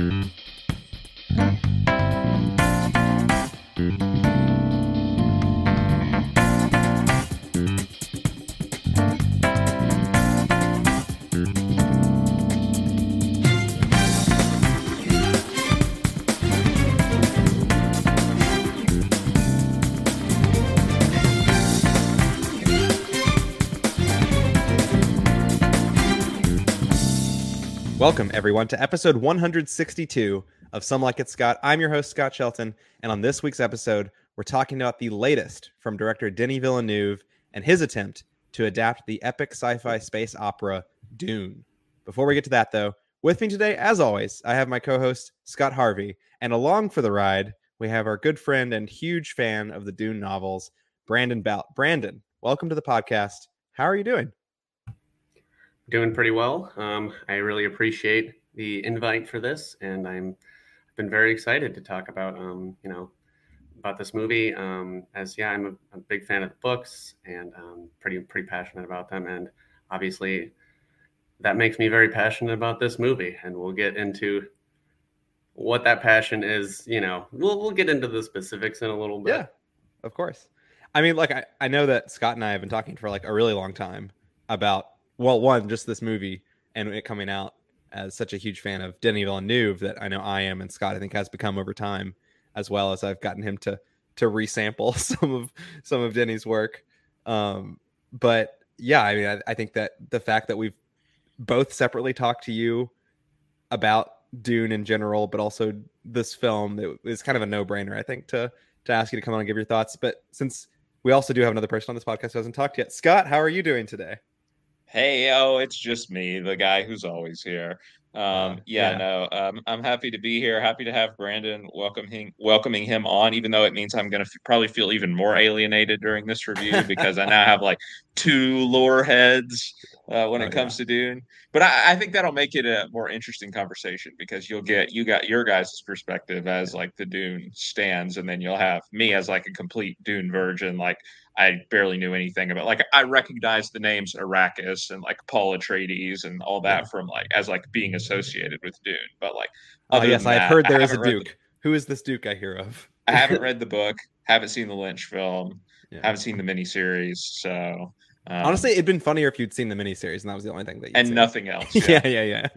Mm-hmm. Welcome, everyone, to episode 162 of Some Like It Scott. I'm your host, Scott Shelton, and on this week's episode, we're talking about the latest from director Denis Villeneuve and his attempt to adapt the epic sci fi space opera Dune. Before we get to that, though, with me today, as always, I have my co host, Scott Harvey, and along for the ride, we have our good friend and huge fan of the Dune novels, Brandon Bout. Brandon, welcome to the podcast. How are you doing? Doing pretty well. Um, I really appreciate the invite for this, and I'm I've been very excited to talk about um, you know about this movie. Um, as yeah, I'm a, a, big fan of the books and um, pretty pretty passionate about them, and obviously that makes me very passionate about this movie. And we'll get into what that passion is. You know, we'll we'll get into the specifics in a little bit. Yeah, of course. I mean, like I, I know that Scott and I have been talking for like a really long time about well, one, just this movie and it coming out as such a huge fan of Denis Villeneuve that I know I am and Scott I think has become over time, as well as I've gotten him to to resample some of some of Denis' work. Um, but yeah, I mean, I, I think that the fact that we've both separately talked to you about Dune in general, but also this film, it is kind of a no brainer, I think, to to ask you to come on and give your thoughts. But since we also do have another person on this podcast who hasn't talked yet, Scott, how are you doing today? Hey, oh, it's just me, the guy who's always here. Um, yeah, yeah, no, um, I'm happy to be here. Happy to have Brandon welcoming welcoming him on, even though it means I'm going to f- probably feel even more alienated during this review because I now have like two lore heads uh, when oh, it comes yeah. to Dune. But I, I, think that'll make it a more interesting conversation because you'll get you got your guys' perspective as like the Dune stands, and then you'll have me as like a complete Dune virgin, like I barely knew anything about. Like I recognized the names Arrakis and like Paul Atreides and all that yeah. from like as like being associated with Dune. But like, oh yes, I've heard there is a Duke. The, Who is this Duke I hear of? I haven't read the book. Haven't seen the Lynch film. Yeah. Haven't seen the miniseries. So um, Honestly, it'd been funnier if you'd seen the miniseries, and that was the only thing that you and seen. nothing else. Yeah, yeah, yeah.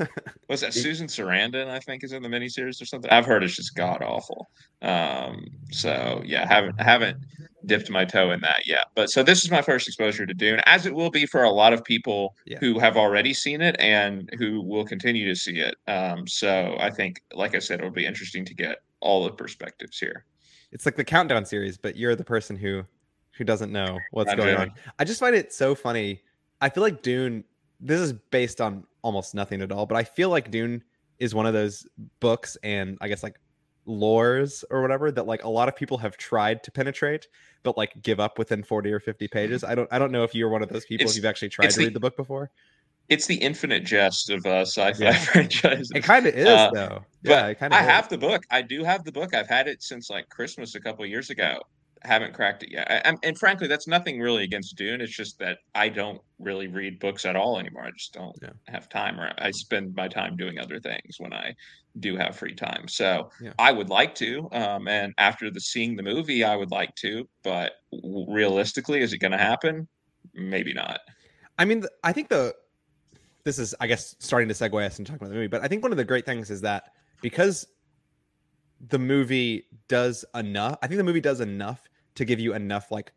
yeah. was that Susan Sarandon? I think is in the miniseries or something. I've heard it's just god awful. Um, so yeah, haven't haven't dipped my toe in that yet. But so this is my first exposure to Dune, as it will be for a lot of people yeah. who have already seen it and who will continue to see it. Um, so I think, like I said, it'll be interesting to get all the perspectives here. It's like the countdown series, but you're the person who who doesn't know what's Not going on. I just find it so funny. I feel like Dune. This is based on almost nothing at all, but I feel like Dune is one of those books and I guess like lores or whatever that like a lot of people have tried to penetrate but like give up within 40 or 50 pages i don't i don't know if you're one of those people it's, if you've actually tried to the, read the book before it's the infinite jest of uh, sci-fi yeah. franchises. It kind of is, uh, though. Yeah, it kind of. I is. have the book. I do have the book. I've had it since like Christmas a couple years ago haven't cracked it yet. I, and frankly, that's nothing really against Dune. It's just that I don't really read books at all anymore. I just don't yeah. have time, or I spend my time doing other things when I do have free time. So yeah. I would like to, um, and after the seeing the movie, I would like to. But realistically, is it going to happen? Maybe not. I mean, I think the this is, I guess, starting to segue us and talk about the movie. But I think one of the great things is that because the movie does enough. I think the movie does enough to give you enough like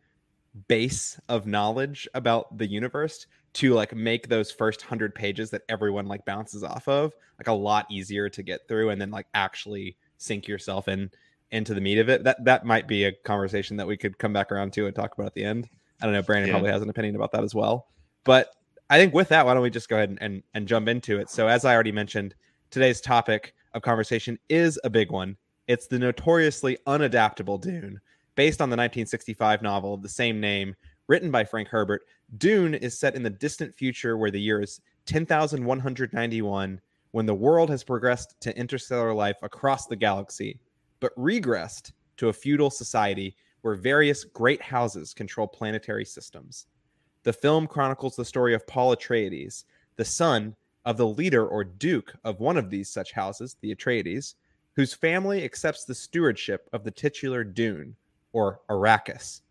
base of knowledge about the universe to like make those first 100 pages that everyone like bounces off of like a lot easier to get through and then like actually sink yourself in into the meat of it. That that might be a conversation that we could come back around to and talk about at the end. I don't know brandon yeah. probably has an opinion about that as well. But i think with that why don't we just go ahead and, and, and jump into it? So as i already mentioned today's topic of conversation is a big one. It's the notoriously unadaptable dune based on the 1965 novel of the same name, written by Frank Herbert. Dune is set in the distant future where the year is 10,191, when the world has progressed to interstellar life across the galaxy, but regressed to a feudal society where various great houses control planetary systems. The film chronicles the story of Paul Atreides, the son of the leader or duke of one of these such houses, the Atreides, whose family accepts the stewardship of the titular Dune, or Arrakis.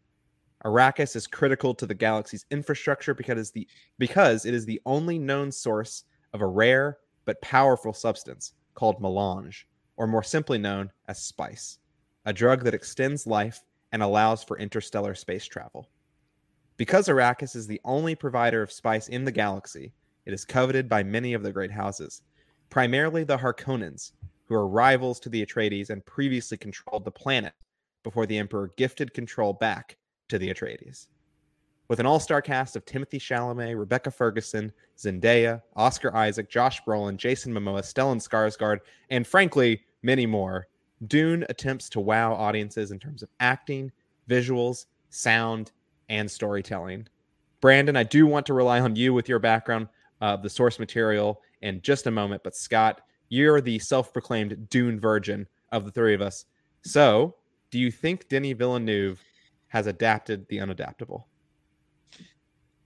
Arrakis is critical to the galaxy's infrastructure because, the, because it is the only known source of a rare but powerful substance called melange, or more simply known as spice, a drug that extends life and allows for interstellar space travel. Because Arrakis is the only provider of spice in the galaxy, it is coveted by many of the great houses, primarily the Harkonnens, who are rivals to the Atreides and previously controlled the planet before the Emperor gifted control back to the Atreides. With an all star cast of Timothée Chalamet, Rebecca Ferguson, Zendaya, Oscar Isaac, Josh Brolin, Jason Momoa, Stellan Skarsgård, and frankly, many more, Dune attempts to wow audiences in terms of acting, visuals, sound, and storytelling. Brandon, I do want to rely on you with your background of the source material in just a moment, but Scott, you're the self proclaimed Dune virgin of the three of us. So, do you think Denis Villeneuve has adapted the unadaptable?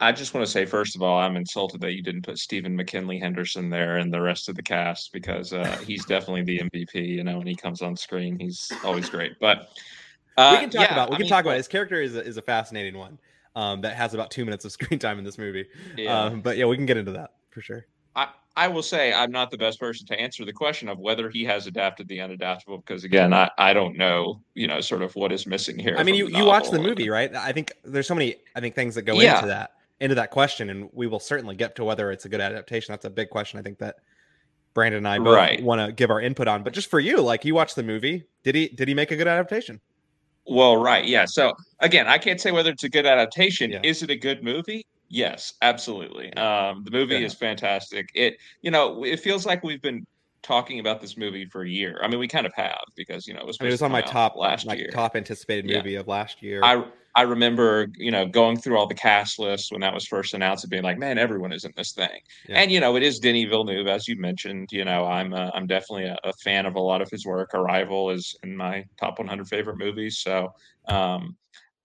I just want to say, first of all, I'm insulted that you didn't put Stephen McKinley Henderson there and the rest of the cast because uh, he's definitely the MVP. You know, when he comes on screen, he's always great. But uh, we can talk yeah, about we I can mean, talk about his character is a, is a fascinating one um, that has about two minutes of screen time in this movie. Yeah. Um, but yeah, we can get into that for sure. I, I will say I'm not the best person to answer the question of whether he has adapted the unadaptable because again I, I don't know you know sort of what is missing here. I mean you, you watch the movie right? I think there's so many I think things that go yeah. into that into that question, and we will certainly get to whether it's a good adaptation. That's a big question. I think that Brandon and I both right. want to give our input on. But just for you, like you watched the movie, did he did he make a good adaptation? Well, right, yeah. So again, I can't say whether it's a good adaptation. Yeah. Is it a good movie? Yes, absolutely. Um, the movie yeah. is fantastic. It, you know, it feels like we've been talking about this movie for a year. I mean, we kind of have because you know it was. I mean, it was on my top last year. top anticipated movie yeah. of last year. I I remember, you know, going through all the cast lists when that was first announced and being like, man, everyone is in this thing. Yeah. And, you know, it is Denis Villeneuve, as you mentioned. You know, I'm uh, I'm definitely a, a, fan of a lot of his work. Arrival is in my top 100 favorite movies. So, um,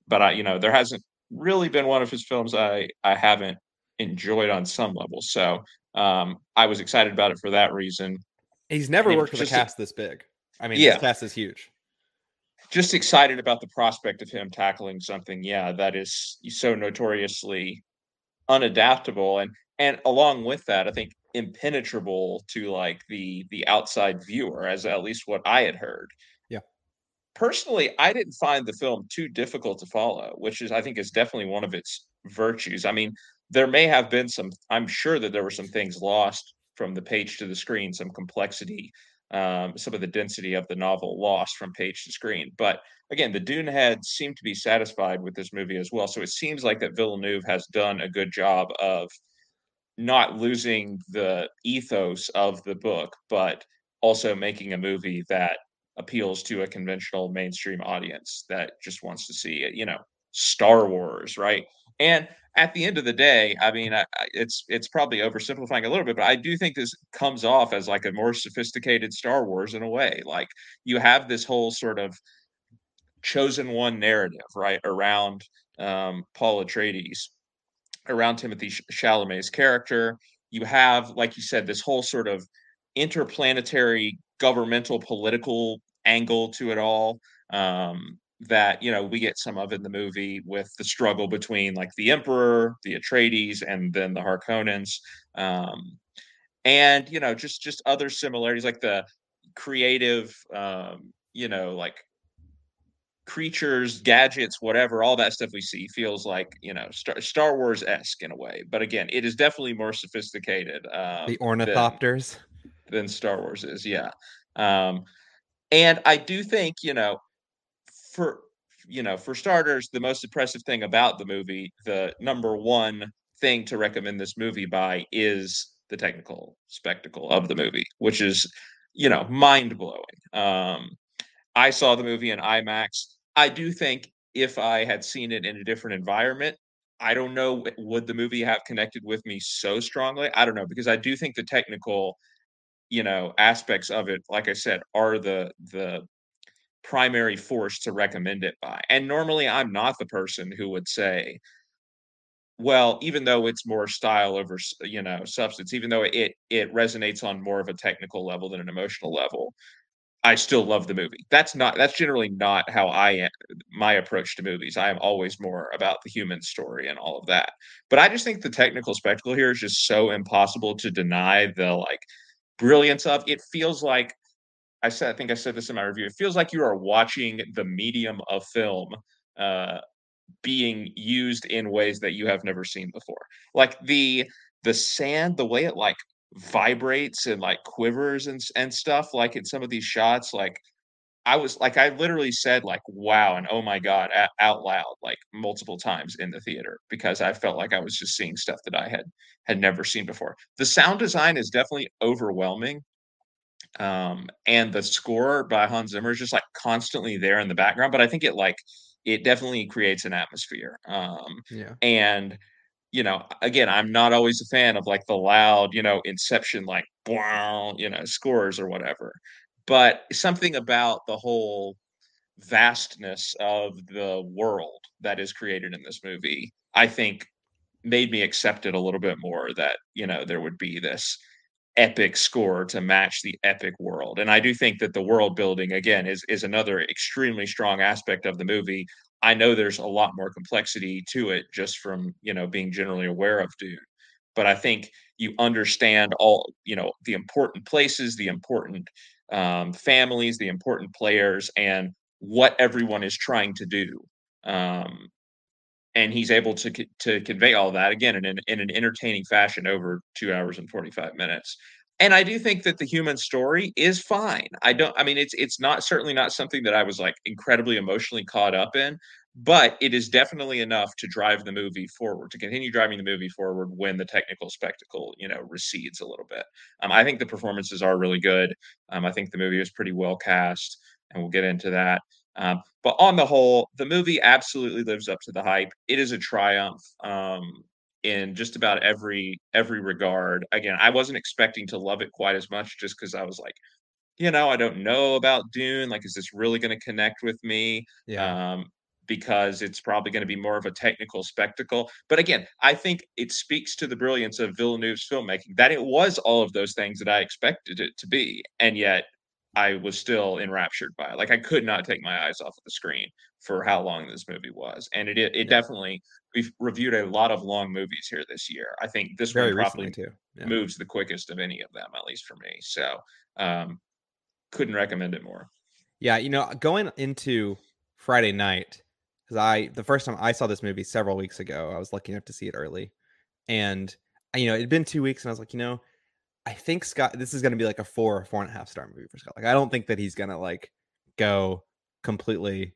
but I, you know, there hasn't really been one of his films I, I haven't enjoyed on some level. So um, I was excited about it for that reason. He's never worked with a cast this big. I mean, yeah. this cast is huge just excited about the prospect of him tackling something, yeah, that is so notoriously unadaptable and and along with that, I think impenetrable to like the the outside viewer, as at least what I had heard. Personally, I didn't find the film too difficult to follow, which is I think is definitely one of its virtues. I mean, there may have been some I'm sure that there were some things lost from the page to the screen, some complexity um, some of the density of the novel lost from page to screen. But again, the Dune heads seem to be satisfied with this movie as well. So it seems like that Villeneuve has done a good job of not losing the ethos of the book, but also making a movie that appeals to a conventional mainstream audience that just wants to see you know, Star Wars, right? And at the end of the day, I mean, I, it's it's probably oversimplifying a little bit, but I do think this comes off as like a more sophisticated Star Wars in a way. Like you have this whole sort of chosen one narrative, right, around um, Paul Atreides, around Timothée Chalamet's character. You have, like you said, this whole sort of interplanetary governmental political angle to it all. Um, that you know we get some of in the movie with the struggle between like the emperor the atreides and then the harkonnens um and you know just just other similarities like the creative um you know like creatures gadgets whatever all that stuff we see feels like you know star, star wars-esque in a way but again it is definitely more sophisticated um, the ornithopters than, than star wars is yeah um and i do think you know for you know, for starters, the most impressive thing about the movie, the number one thing to recommend this movie by is the technical spectacle of the movie, which is, you know, mind blowing. Um, I saw the movie in IMAX. I do think if I had seen it in a different environment, I don't know would the movie have connected with me so strongly. I don't know because I do think the technical, you know, aspects of it, like I said, are the the primary force to recommend it by. And normally I'm not the person who would say, well, even though it's more style over you know substance, even though it it resonates on more of a technical level than an emotional level, I still love the movie. That's not that's generally not how I am my approach to movies. I am always more about the human story and all of that. But I just think the technical spectacle here is just so impossible to deny the like brilliance of. It feels like I said I think I said this in my review. It feels like you are watching the medium of film uh being used in ways that you have never seen before. Like the the sand, the way it like vibrates and like quivers and and stuff like in some of these shots like I was like I literally said like wow and oh my god out loud like multiple times in the theater because I felt like I was just seeing stuff that I had had never seen before. The sound design is definitely overwhelming. Um and the score by Hans Zimmer is just like constantly there in the background but I think it like it definitely creates an atmosphere. Um, yeah. And you know, again, I'm not always a fan of like the loud, you know, Inception, like, you know, scores or whatever. But something about the whole vastness of the world that is created in this movie, I think made me accept it a little bit more that, you know, there would be this epic score to match the epic world. And I do think that the world building again is is another extremely strong aspect of the movie. I know there's a lot more complexity to it just from, you know, being generally aware of Dune. But I think you understand all, you know, the important places, the important um, families, the important players, and what everyone is trying to do. Um, and he's able to to convey all that again in an, in an entertaining fashion over two hours and 45 minutes and i do think that the human story is fine i don't i mean it's it's not certainly not something that i was like incredibly emotionally caught up in but it is definitely enough to drive the movie forward to continue driving the movie forward when the technical spectacle you know recedes a little bit um, i think the performances are really good um, i think the movie is pretty well cast and we'll get into that um, but on the whole, the movie absolutely lives up to the hype. It is a triumph um, in just about every every regard. Again, I wasn't expecting to love it quite as much, just because I was like, you know, I don't know about Dune. Like, is this really going to connect with me? Yeah. Um, because it's probably going to be more of a technical spectacle. But again, I think it speaks to the brilliance of Villeneuve's filmmaking that it was all of those things that I expected it to be, and yet I was still enraptured by it. Like I could not take my eyes off of the screen for how long this movie was, and it it, it yeah. definitely we've reviewed a lot of long movies here this year. I think this Very one probably too. Yeah. moves the quickest of any of them, at least for me. So um, couldn't recommend it more. Yeah, you know, going into Friday night because I the first time I saw this movie several weeks ago, I was lucky enough to see it early, and you know, it'd been two weeks, and I was like, you know I think Scott, this is going to be like a four or four and a half star movie for Scott. Like, I don't think that he's going to like go completely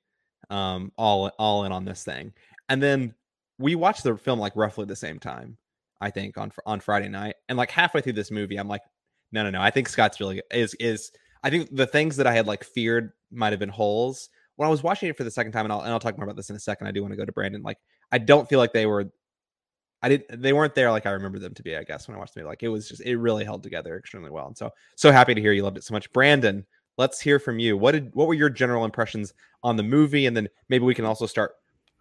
um all all in on this thing. And then we watched the film like roughly the same time, I think on on Friday night. And like halfway through this movie, I'm like, no, no, no. I think Scott's really is is. I think the things that I had like feared might have been holes when I was watching it for the second time, and I'll and I'll talk more about this in a second. I do want to go to Brandon. Like, I don't feel like they were I didn't they weren't there like I remember them to be, I guess, when I watched the movie. Like it was just it really held together extremely well. And so so happy to hear you loved it so much. Brandon, let's hear from you. What did what were your general impressions on the movie? And then maybe we can also start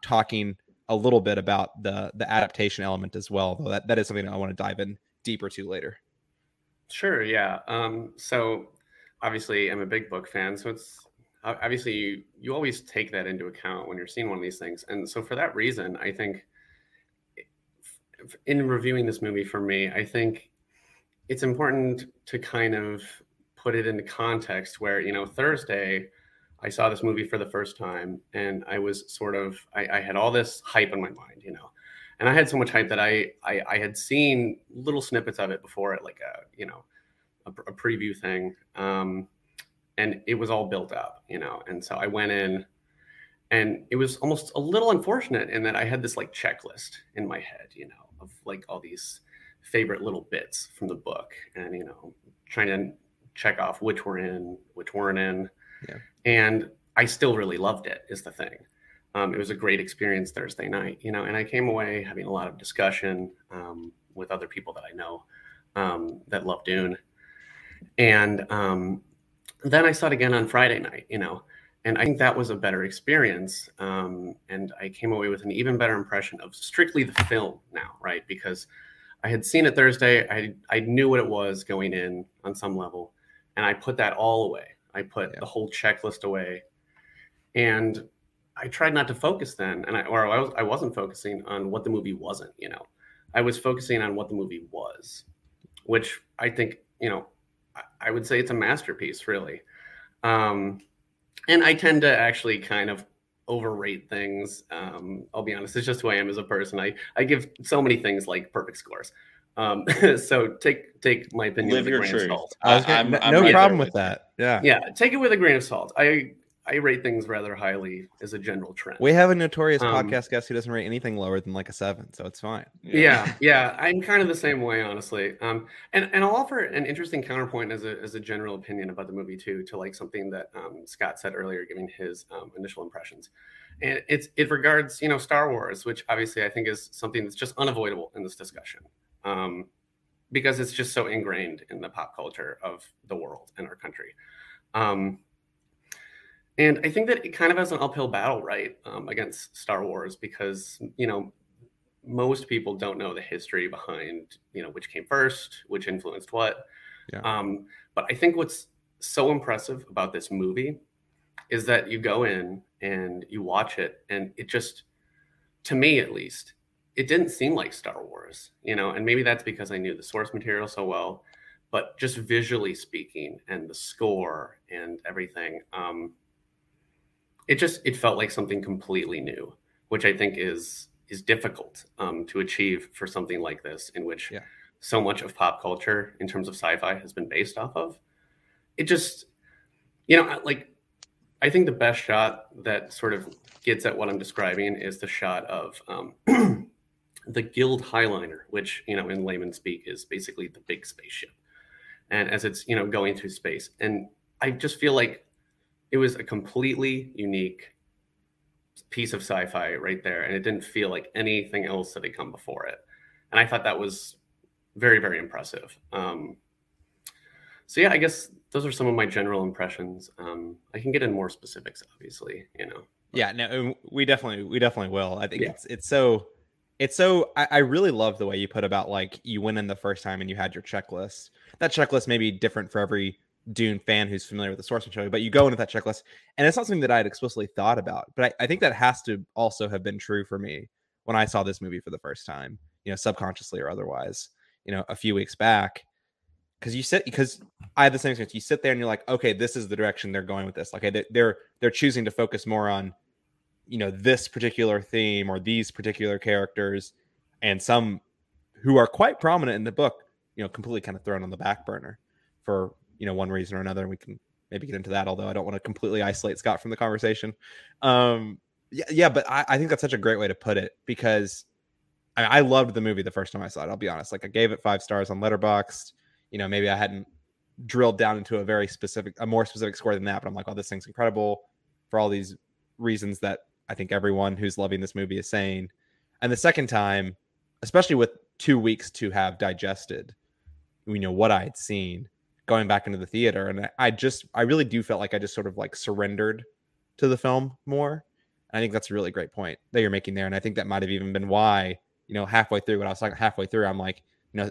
talking a little bit about the the adaptation element as well, though that, that is something I want to dive in deeper to later. Sure, yeah. Um, so obviously I'm a big book fan, so it's obviously you you always take that into account when you're seeing one of these things. And so for that reason, I think in reviewing this movie for me, I think it's important to kind of put it into context where, you know, Thursday, I saw this movie for the first time and I was sort of, I, I had all this hype in my mind, you know, and I had so much hype that I, I, I had seen little snippets of it before it, like a, you know, a, a preview thing. Um, and it was all built up, you know, and so I went in and it was almost a little unfortunate in that I had this like checklist in my head, you know, of like all these favorite little bits from the book and you know trying to check off which were in which weren't in. Yeah. and i still really loved it is the thing. Um, it was a great experience thursday night you know and i came away having a lot of discussion um, with other people that i know um, that love dune. And um, then i saw it again on friday night you know and I think that was a better experience. Um, and I came away with an even better impression of strictly the film now, right? Because I had seen it Thursday. I I knew what it was going in on some level, and I put that all away. I put yeah. the whole checklist away, and I tried not to focus then, and I or I was I wasn't focusing on what the movie wasn't. You know, I was focusing on what the movie was, which I think you know I, I would say it's a masterpiece, really. Um, and I tend to actually kind of overrate things. Um, I'll be honest; it's just who I am as a person. I I give so many things like perfect scores. Um, so take take my opinion Live with a grain truth. of salt. I I'm, no, no problem with that. Yeah, yeah, take it with a grain of salt. I I rate things rather highly as a general trend. We have a notorious um, podcast guest who doesn't rate anything lower than like a seven, so it's fine. Yeah, yeah, yeah I'm kind of the same way, honestly. Um, and and I'll offer an interesting counterpoint as a as a general opinion about the movie too, to like something that um, Scott said earlier, giving his um, initial impressions. And it's it regards you know Star Wars, which obviously I think is something that's just unavoidable in this discussion. Um, because it's just so ingrained in the pop culture of the world and our country. Um, and I think that it kind of has an uphill battle, right, um, against Star Wars because you know most people don't know the history behind you know which came first, which influenced what. Yeah. Um, but I think what's so impressive about this movie is that you go in and you watch it, and it just, to me at least, it didn't seem like Star Wars, you know, and maybe that's because I knew the source material so well, but just visually speaking and the score and everything. Um, it just it felt like something completely new, which I think is is difficult um, to achieve for something like this, in which yeah. so much of pop culture in terms of sci-fi has been based off of. It just, you know, like I think the best shot that sort of gets at what I'm describing is the shot of um, the Guild Highliner, which you know in layman speak is basically the big spaceship, and as it's you know going through space, and I just feel like it was a completely unique piece of sci-fi right there and it didn't feel like anything else that had come before it. And i thought that was very very impressive. Um, so yeah i guess those are some of my general impressions. Um, i can get in more specifics obviously you know. Yeah no we definitely we definitely will. I think yeah. it's it's so it's so I, I really love the way you put about like you went in the first time and you had your checklist. That checklist may be different for every Dune fan who's familiar with the source material, but you go into that checklist, and it's not something that I had explicitly thought about. But I, I, think that has to also have been true for me when I saw this movie for the first time, you know, subconsciously or otherwise, you know, a few weeks back. Because you sit, because I had the same experience. You sit there and you're like, okay, this is the direction they're going with this. Okay, they're they're choosing to focus more on, you know, this particular theme or these particular characters, and some who are quite prominent in the book, you know, completely kind of thrown on the back burner for you know one reason or another and we can maybe get into that although i don't want to completely isolate scott from the conversation. Um yeah yeah but i, I think that's such a great way to put it because I, I loved the movie the first time i saw it i'll be honest. Like i gave it five stars on letterboxd. You know maybe i hadn't drilled down into a very specific a more specific score than that but i'm like oh this thing's incredible for all these reasons that i think everyone who's loving this movie is saying. And the second time especially with two weeks to have digested you know what i had seen going back into the theater and i just i really do felt like i just sort of like surrendered to the film more and i think that's a really great point that you're making there and i think that might have even been why you know halfway through when i was like halfway through i'm like you know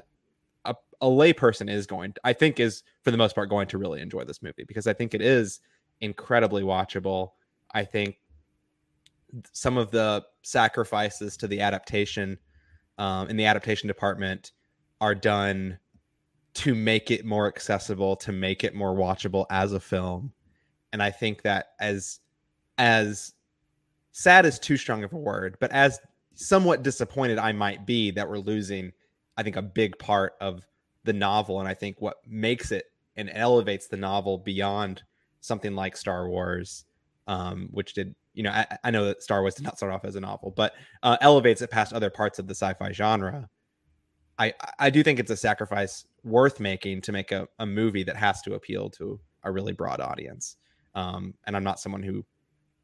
a, a lay person is going i think is for the most part going to really enjoy this movie because i think it is incredibly watchable. I think some of the sacrifices to the adaptation um, in the adaptation department are done to make it more accessible, to make it more watchable as a film. And I think that as as sad is too strong of a word, but as somewhat disappointed I might be that we're losing, I think a big part of the novel. And I think what makes it and elevates the novel beyond something like Star Wars, um, which did, you know, I, I, know that Star Wars did not start off as a novel, but uh, elevates it past other parts of the sci-fi genre. I I do think it's a sacrifice worth making to make a, a movie that has to appeal to a really broad audience. Um, and I'm not someone who,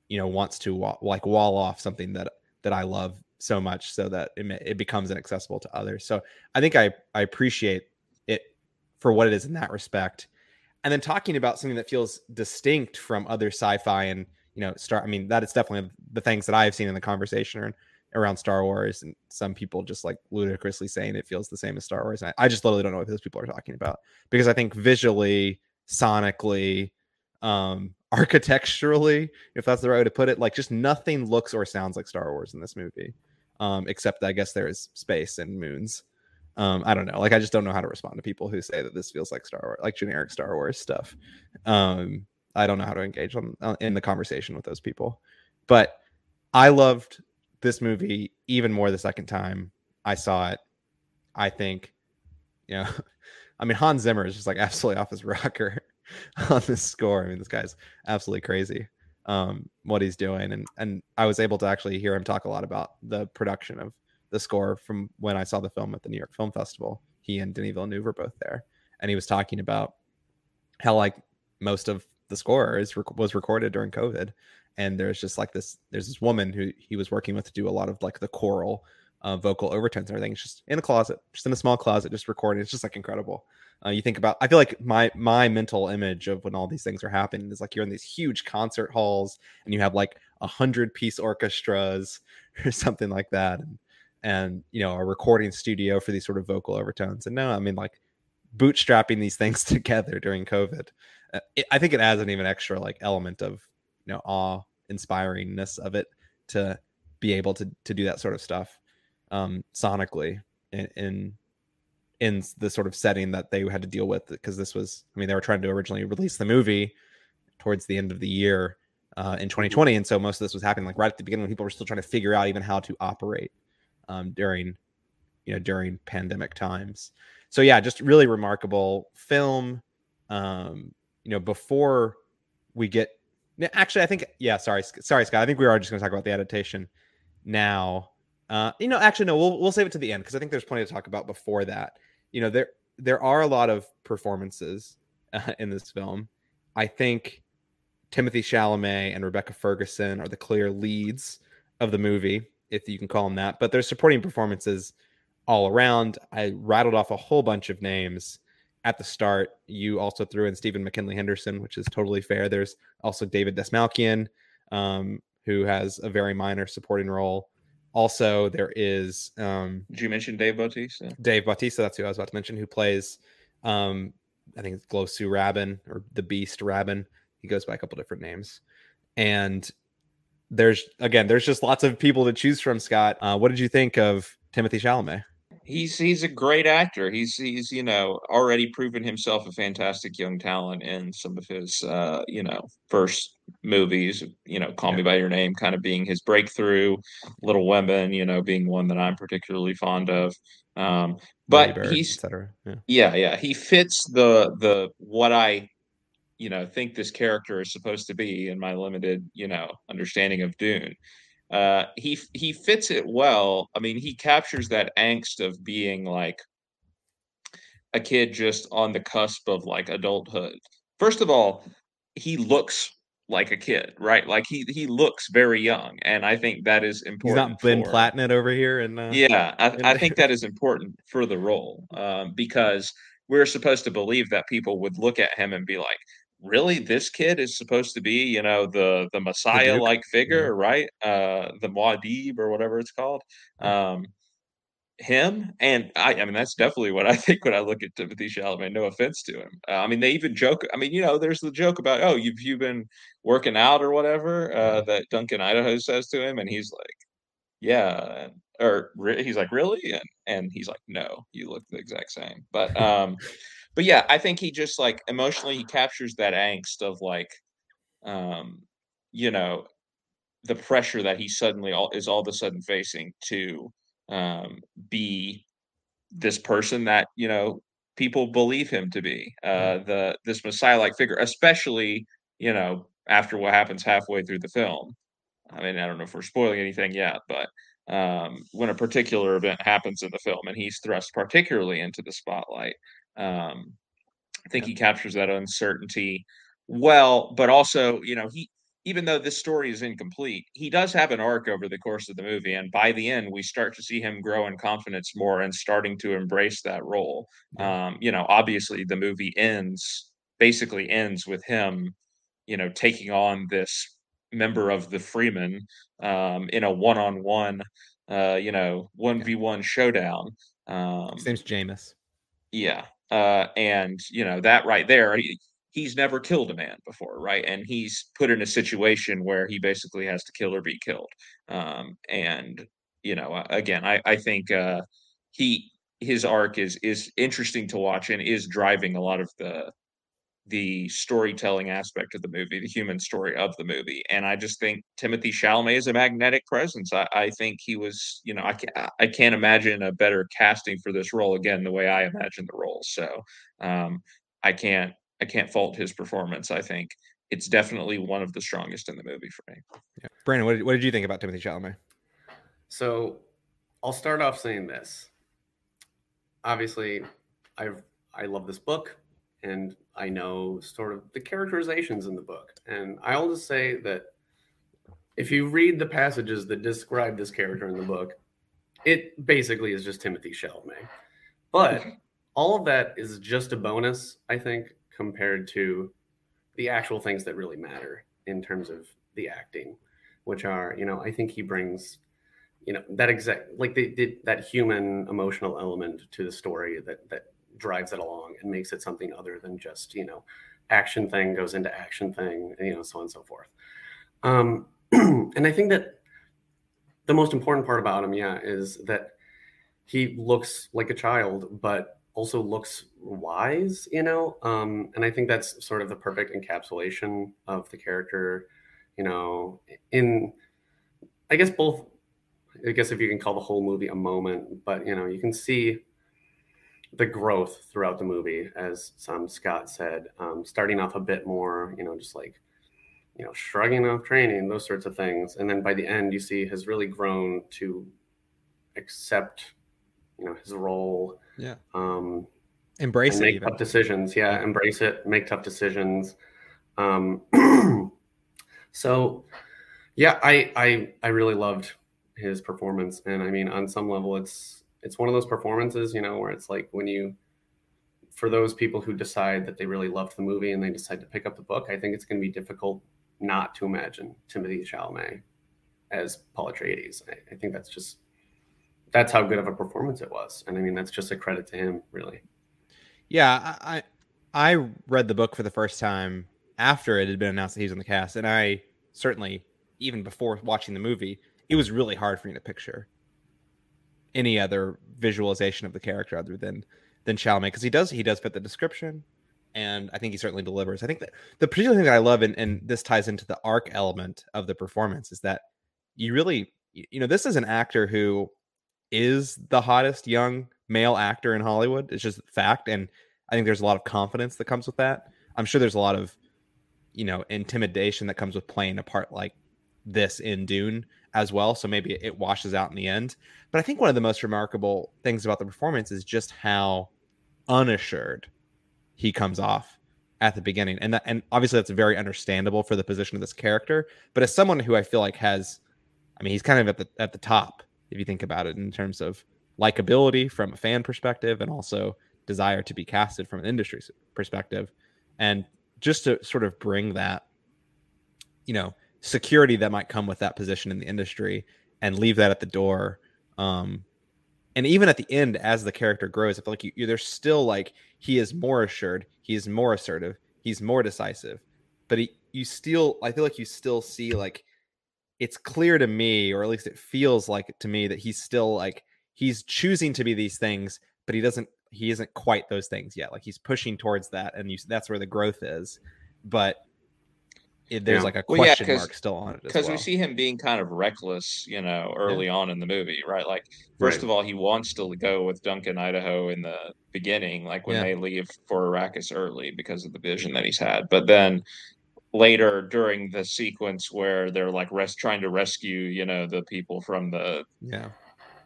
you know, wants to wa- like wall off something that that I love so much so that it, it becomes inaccessible to others. So I think I I appreciate it for what it is in that respect. and then talking about something that feels distinct from other sci-fi and you know star i mean that is definitely the things that i've seen in the conversation around star wars and some people just like ludicrously saying it feels the same as star wars I, I just literally don't know what those people are talking about because i think visually sonically um architecturally if that's the right way to put it like just nothing looks or sounds like star wars in this movie um except i guess there's space and moons um i don't know like i just don't know how to respond to people who say that this feels like star wars like generic star wars stuff um i don't know how to engage on, uh, in the conversation with those people but i loved this movie even more the second time i saw it i think you know i mean hans zimmer is just like absolutely off his rocker on this score. I mean this guy's absolutely crazy um what he's doing. And and i was able to actually hear him talk a lot about the production of the score from when I saw the film at the New York Film Festival. He and Denis Villeneuve were both there, and he was talking about how like most of the score is was recorded during COVID, and there's just like this there's this woman who he was working with to do a lot of like the choral uh, vocal overtones and everything. It's just in a closet, just in a small closet, just recording. It's just like incredible. Uh, you think about, I feel like my my mental image of when all these things are happening is like you're in these huge concert halls and you have like a hundred piece orchestras or something like that, and and you know a recording studio for these sort of vocal overtones and no i mean like bootstrapping these things together during covid uh, it, i think it adds an even extra like element of you know awe inspiringness of it to be able to to do that sort of stuff um sonically in in, in the sort of setting that they had to deal with because this was i mean they were trying to originally release the movie towards the end of the year uh, in 2020 and so most of this was happening like right at the beginning when people were still trying to figure out even how to operate um, during you know during pandemic times. So yeah, just really remarkable film. Um, you know, before we get actually, I think yeah, sorry, sorry, Scott. I think we are just going to talk about the adaptation now. Uh, you know, actually, no, we'll we'll save it to the end because I think there's plenty to talk about before that. You know, there there are a lot of performances uh, in this film. I think Timothée Chalamet and Rebecca Ferguson are the clear leads of the movie if you can call them that. But there's supporting performances all around. I rattled off a whole bunch of names at the start. You also threw in Stephen McKinley Henderson, which is totally fair. There's also David Dastmalchian, um, who has a very minor supporting role. Also, there is. Um, Did you mention Dave Bautista? Dave Bautista, that's who I was about to mention, who plays, um, I think it's Glossu Rabban or the Beast Rabban. He goes by a couple different names. And there's again, there's just lots of people to choose from. Scott, uh, what did you think of Timothée Chalamet? He's he's a great actor. He's he's you know already proven himself a fantastic young talent in some of his uh, you know first movies. You know, Call yeah. Me by Your Name, kind of being his breakthrough. Little Women, you know, being one that I'm particularly fond of. Um, but Bird, he's yeah. yeah, yeah, he fits the the what I you know think this character is supposed to be in my limited you know understanding of Dune. Uh, he he fits it well. I mean, he captures that angst of being like a kid just on the cusp of like adulthood. First of all, he looks like a kid, right? Like he he looks very young, and I think that is important. He's not Ben Plattnet over here, and uh, yeah, I, I, think that is important for the role um, because we're supposed to believe that people would look at him and be like, really this kid is supposed to be you know the the messiah like figure yeah. right uh the muad'Dib or whatever it's called um him and I, I mean that's definitely what I think when I look at Timothée Chalamet. No offense to him. Uh, I mean they even joke. I mean you know there's the joke about oh you've you been working out or whatever uh, that Duncan Idaho says to him, and he's like yeah, or he's like really, and and he's like no, you look the exact same. But um, but yeah, I think he just like emotionally he captures that angst of like, um, you know, the pressure that he suddenly all is all of a sudden facing to um, be this person that you know people believe him to be uh, the this messiah like figure, especially you know after what happens halfway through the film. I mean, I don't know if we're spoiling anything yet, but um, when a particular event happens in the film and he's thrust particularly into the spotlight, um, I think he captures that uncertainty well, but also, you know, he even though this story is incomplete, he does have an arc over the course of the movie, and by the end, we start to see him grow in confidence more and starting to embrace that role. Um, you know, obviously, the movie ends basically ends with him, you know, taking on this member of the Fremen um, in a one-on-one, uh, you know, one v one showdown. Um, His name's Jamis. Yeah, uh, and you know that right there, he, he's never killed a man before, right? And he's put in a situation where he basically has to kill or be killed. Um, and you know, again, I I think uh, he his arc is is interesting to watch and is driving a lot of the the storytelling aspect of the movie, the human story of the movie. And I just think Timothée Chalamet is a magnetic presence. I, I think he was, you know, I can't, I can't imagine a better casting for this role again, the way I imagine the role. So um, I can't, I can't fault his performance. I think it's definitely one of the strongest in the movie for me. Yeah. Brandon, what did, what did you think about Timothée Chalamet? So I'll start off saying this. Obviously, I I love this book and I know sort of the characterizations in the book. And I'll just say that if you read the passages that describe this character in the book, it basically is just Timothée Chalamet. But all of that is just a bonus, I think, compared to the actual things that really matter in terms of the acting, which are, you know, I think he brings, you know, that exact like the, the that human emotional element to the story that that drives it along and makes it something other than just you know action thing goes into action thing you know so on and so forth. Um, and i think that the most important part about him yeah is that he looks like a child but also looks wise you know? Um, and i think that's sort of the perfect encapsulation of the character you know in i guess both i guess if you can call the whole movie a moment but you know you can see the growth throughout the movie, as some Scott said, um, starting off a bit more, you know, just like, you know, shrugging off training, those sorts of things. And then by the end, you see has really grown to accept, you know, his role. Yeah. Um, embrace it. Make even. tough decisions. Yeah, embrace it. Make tough decisions. Um, so, yeah, I I I really loved his performance, and I mean, on some level, it's it's one of those performances, you know, where it's like when you for those people who decide that they really loved the movie and they decide to pick up the book, I think it's going to be difficult not to imagine Timothée Chalamet as Paul Atreides. I, I think that's just that's how good of a performance it was, and I mean that's just a credit to him, really. Yeah, I I read the book for the first time after it had been announced that he's in the cast, and I certainly even before watching the movie, it was really hard for me to picture any other visualization of the character other than than Chalamet because he does he does fit the description, and I think he certainly delivers. I think that the particular thing that I love, and, and this ties into the arc element of the performance, is that you really you know this is an actor who is the hottest young male actor in Hollywood. It's just fact, and I think there's a lot of confidence that comes with that. I'm sure there's a lot of you know intimidation that comes with playing a part like this in Dune as well. So maybe it washes out in the end. But I think one of the most remarkable things about the performance is just how unassured he comes off at the beginning. And that, and obviously that's very understandable for the position of this character. But as someone who I feel like has, I mean, he's kind of at the at the top if you think about it in terms of likability from a fan perspective and also desire to be casted from an industry perspective. And just to sort of bring that, you know, security that might come with that position in the industry and leave that at the door. Um, and even at the end, as the character grows, I feel like you, you, there's still like he is more assured, he is more assertive, he's more decisive, but he, you still, I feel like you still see like it's clear to me, or at least it feels like to me that he's still like he's choosing to be these things, but he doesn't, he isn't quite those things yet. Like he's pushing towards that, and you, that's where the growth is. But it, there's yeah. like a question well, yeah, mark still on it because well. we see him being kind of reckless you know early yeah. on in the movie right like first right. of all he wants to go with duncan idaho in the beginning like when they leave for arrakis early because of the vision that he's had but then later during the sequence where they're like rest trying to rescue you know the people from the yeah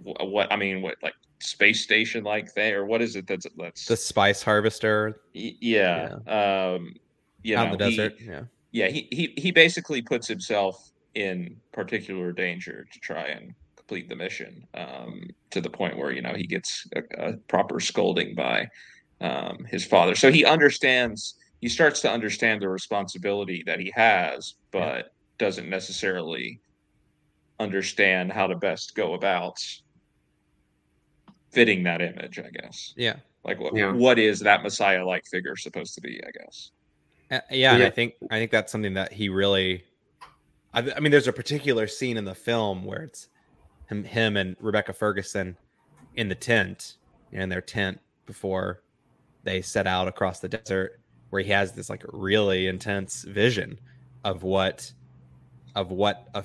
what i mean what like space station like there what is it that's that's the spice harvester yeah, um you out know, in the desert he, yeah yeah, he, he he basically puts himself in particular danger to try and complete the mission um, to the point where you know he gets a, a proper scolding by um, his father. So he understands he starts to understand the responsibility that he has, but yeah. doesn't necessarily understand how to best go about fitting that image, I guess. Yeah. Like what yeah. what is that Messiah like figure supposed to be, I guess. Uh, yeah, yeah. I think I think that's something that he really I, I mean there's a particular scene in the film where it's him him and Rebecca Ferguson in the tent in their tent before they set out across the desert where he has this like really intense vision of what of what a,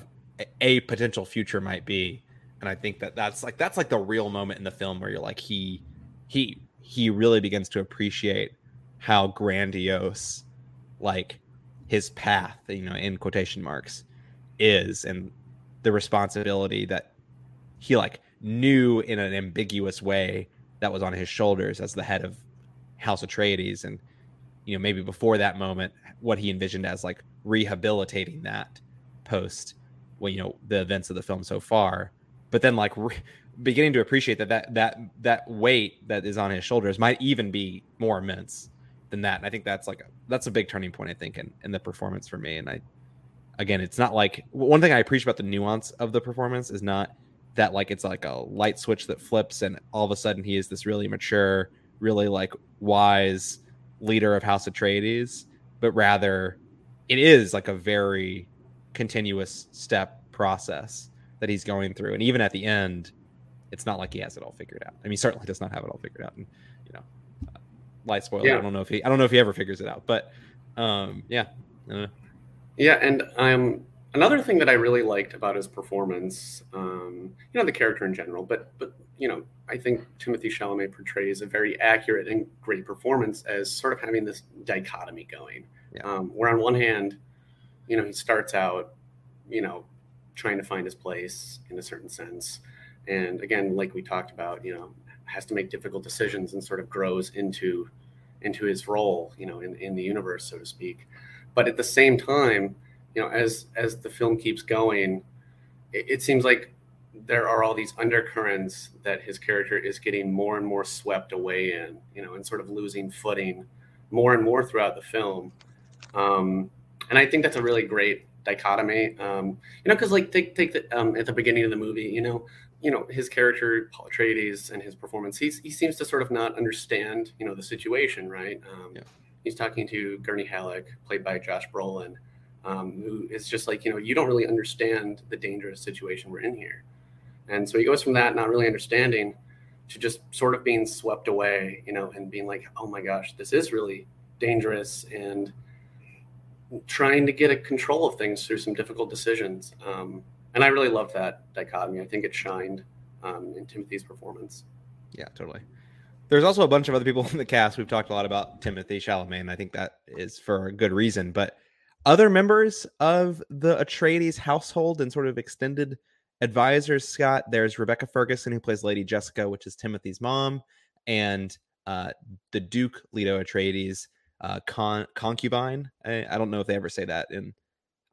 a potential future might be and i think that that's like that's like the real moment in the film where you're like he he he really begins to appreciate how grandiose like his path you know in quotation marks is and the responsibility that he like knew in an ambiguous way that was on his shoulders as the head of House Atreides, and you know maybe before that moment, what he envisioned as like rehabilitating that post, well, you know, the events of the film so far, but then like re- beginning to appreciate that that that that weight that is on his shoulders might even be more immense than that. And I think that's like a, that's a big turning point, I think, in, in the performance for me. And I, again, it's not like one thing I appreciate about the nuance of the performance is not that like it's like a light switch that flips and all of a sudden he is this really mature, really like wise leader of House Atreides, but rather it is like a very continuous step process that he's going through. And even at the end, it's not like he has it all figured out. I mean, certainly does not have it all figured out. And you know, light spoiler. Yeah. I don't know if he I don't know if he ever figures it out, but um, yeah. Yeah, and um, another thing that I really liked about his performance, um, you know, the character in general, but but you know, I think Timothée Chalamet portrays a very accurate and great performance as sort of having this dichotomy going, yeah. um, where on one hand, you know, he starts out, you know, trying to find his place in a certain sense, and again, like we talked about, you know, has to make difficult decisions and sort of grows into into his role, you know, in, in the universe, so to speak. But at the same time, you know, as as the film keeps going, it, it seems like there are all these undercurrents that his character is getting more and more swept away in, you know, and sort of losing footing more and more throughout the film. Um, and I think that's a really great dichotomy. Um, you know, because like take take the um, at the beginning of the movie, you know, you know his character Paul Atreides and his performance, he's, he seems to sort of not understand, you know, the situation, right? Um, yeah. He's talking to Gurney Halleck, played by Josh Brolin, um, who is just like, you know, you don't really understand the dangerous situation we're in here. And so he goes from that not really understanding to just sort of being swept away, you know, and being like, oh my gosh, this is really dangerous and trying to get a control of things through some difficult decisions. Um, and I really love that dichotomy. I think it shined um, in Timothée's performance. Yeah, totally. There's also a bunch of other people in the cast. We've talked a lot about Timothée Chalamet, and I think that is for a good reason. But other members of the Atreides household and sort of extended advisors, Scott, there's Rebecca Ferguson, who plays Lady Jessica, which is Timothée's mom, and uh, the Duke Leto Atreides uh, con- concubine. I, I, don't know if they ever say that in.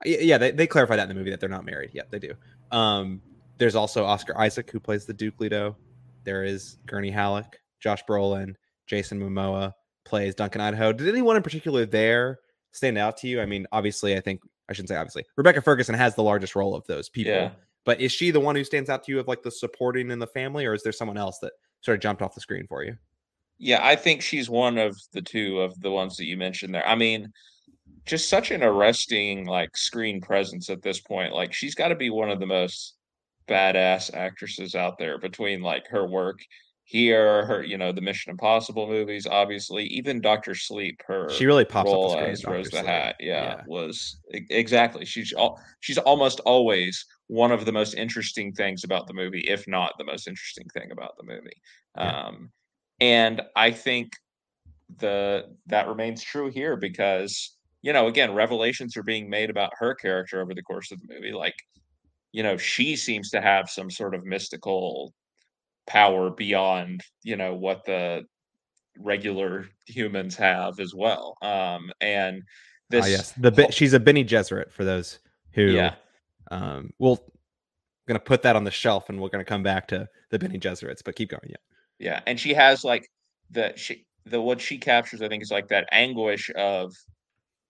Yeah, they, they clarify that in the movie that they're not married. Yeah, they do. Um, there's also Oscar Isaac, who plays the Duke Leto. There is Gurney Halleck, Josh Brolin, Jason Momoa plays Duncan Idaho. Did anyone in particular there stand out to you? I mean, obviously, I think I shouldn't say obviously. Rebecca Ferguson has the largest role of those people. Yeah. But is she the one who stands out to you of like the supporting in the family, or is there someone else that sort of jumped off the screen for you? Yeah, I think she's one of the two of the ones that you mentioned there. I mean, just such an arresting like screen presence at this point. Like she's got to be one of the most badass actresses out there between like her work here, her, you know, the Mission Impossible movies, obviously, even Doctor Sleep, her she really pops role up the as Rose the Hat, yeah, yeah, was exactly. She's all she's almost always one of the most interesting things about the movie, if not the most interesting thing about the movie. Yeah. Um, and I think the that remains true here because you know, again, revelations are being made about her character over the course of the movie, like you know she seems to have some sort of mystical power beyond you know what the regular humans have as well um and ah, this yes the whole, she's a Bene Gesserit for those who yeah. um we'll gonna put that on the shelf and we're gonna come back to the Bene Gesserits but keep going yeah. Yeah and she has like the she the what she captures, I think, is like that anguish of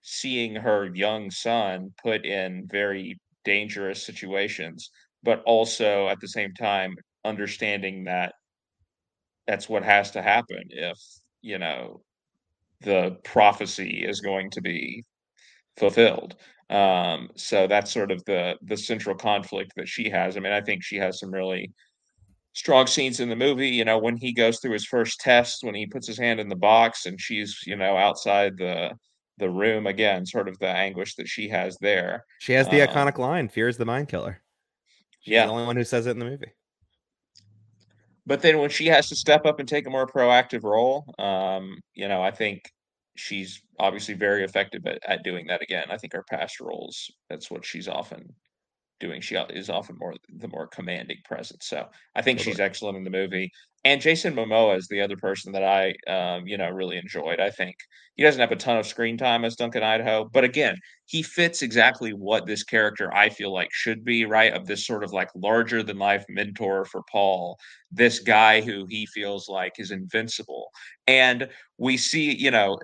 seeing her young son put in very dangerous situations, but also at the same time understanding that that's what has to happen if you know the prophecy is going to be fulfilled. Um, so that's sort of the the central conflict that she has. I mean, I think she has some really strong scenes in the movie. You know, when he goes through his first test, when he puts his hand in the box and she's you know outside the the room again, sort of the anguish that she has there. She has the um, iconic line, "Fear is the mind killer." She's yeah, the only one who says it in the movie. But then when she has to step up and take a more proactive role, um, you know, I think she's obviously very effective at, at doing that again. I think her past roles, that's what she's often doing. She is often more the more commanding presence. So I think totally. she's excellent in the movie. And Jason Momoa is the other person that I, um, you know, really enjoyed. I think he doesn't have a ton of screen time as Duncan Idaho, but again, he fits exactly what this character I feel like should be, right? Of this sort of like larger than life mentor for Paul, this guy who he feels like is invincible. And we see, you know,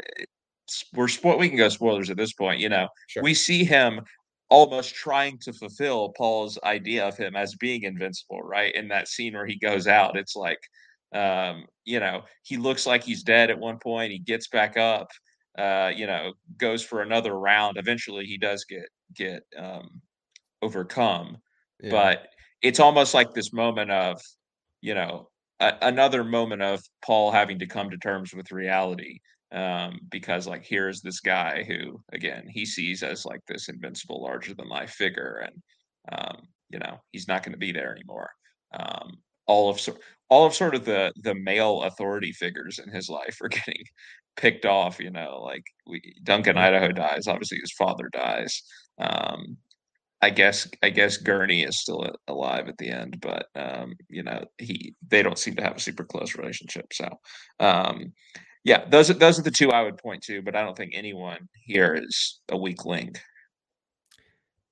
we're we can go spoilers at this point. You know, sure. we see him almost trying to fulfill Paul's idea of him as being invincible, right? In that scene where he goes out, it's like, um, you know, he looks like he's dead at one point. He gets back up, uh, you know, goes for another round. Eventually, he does get get um, overcome, yeah. but it's almost like this moment of, you know, a, another moment of Paul having to come to terms with reality um, because like here's this guy who again he sees as like this invincible larger than life figure and um, you know he's not going to be there anymore um, all of so all of sort of the the male authority figures in his life are getting picked off you know like we, duncan idaho dies obviously his father dies um, I guess I guess Gurney is still alive at the end, but um, you know he they don't seem to have a super close relationship. So um, yeah, those are those are the two I would point to, but I don't think anyone here is a weak link.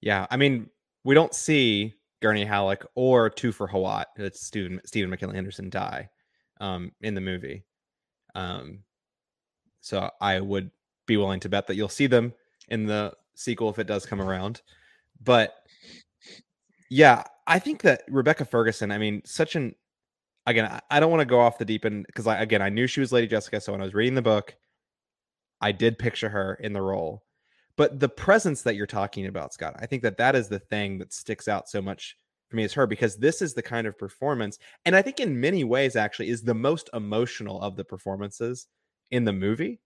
Yeah, I mean, we don't see Gurney Halleck or Thufir Hawat, that's Stephen Stephen McKinley Henderson die um, in the movie. Um, so I would be willing to bet that you'll see them in the sequel if it does come around. But yeah, I think that Rebecca Ferguson, I mean, such an again, I don't want to go off the deep end because I again I knew she was Lady Jessica, so when I was reading the book, I did picture her in the role. But the presence that you're talking about, Scott, I think that that is the thing that sticks out so much for me as her because this is the kind of performance, and I think in many ways actually is the most emotional of the performances in the movie.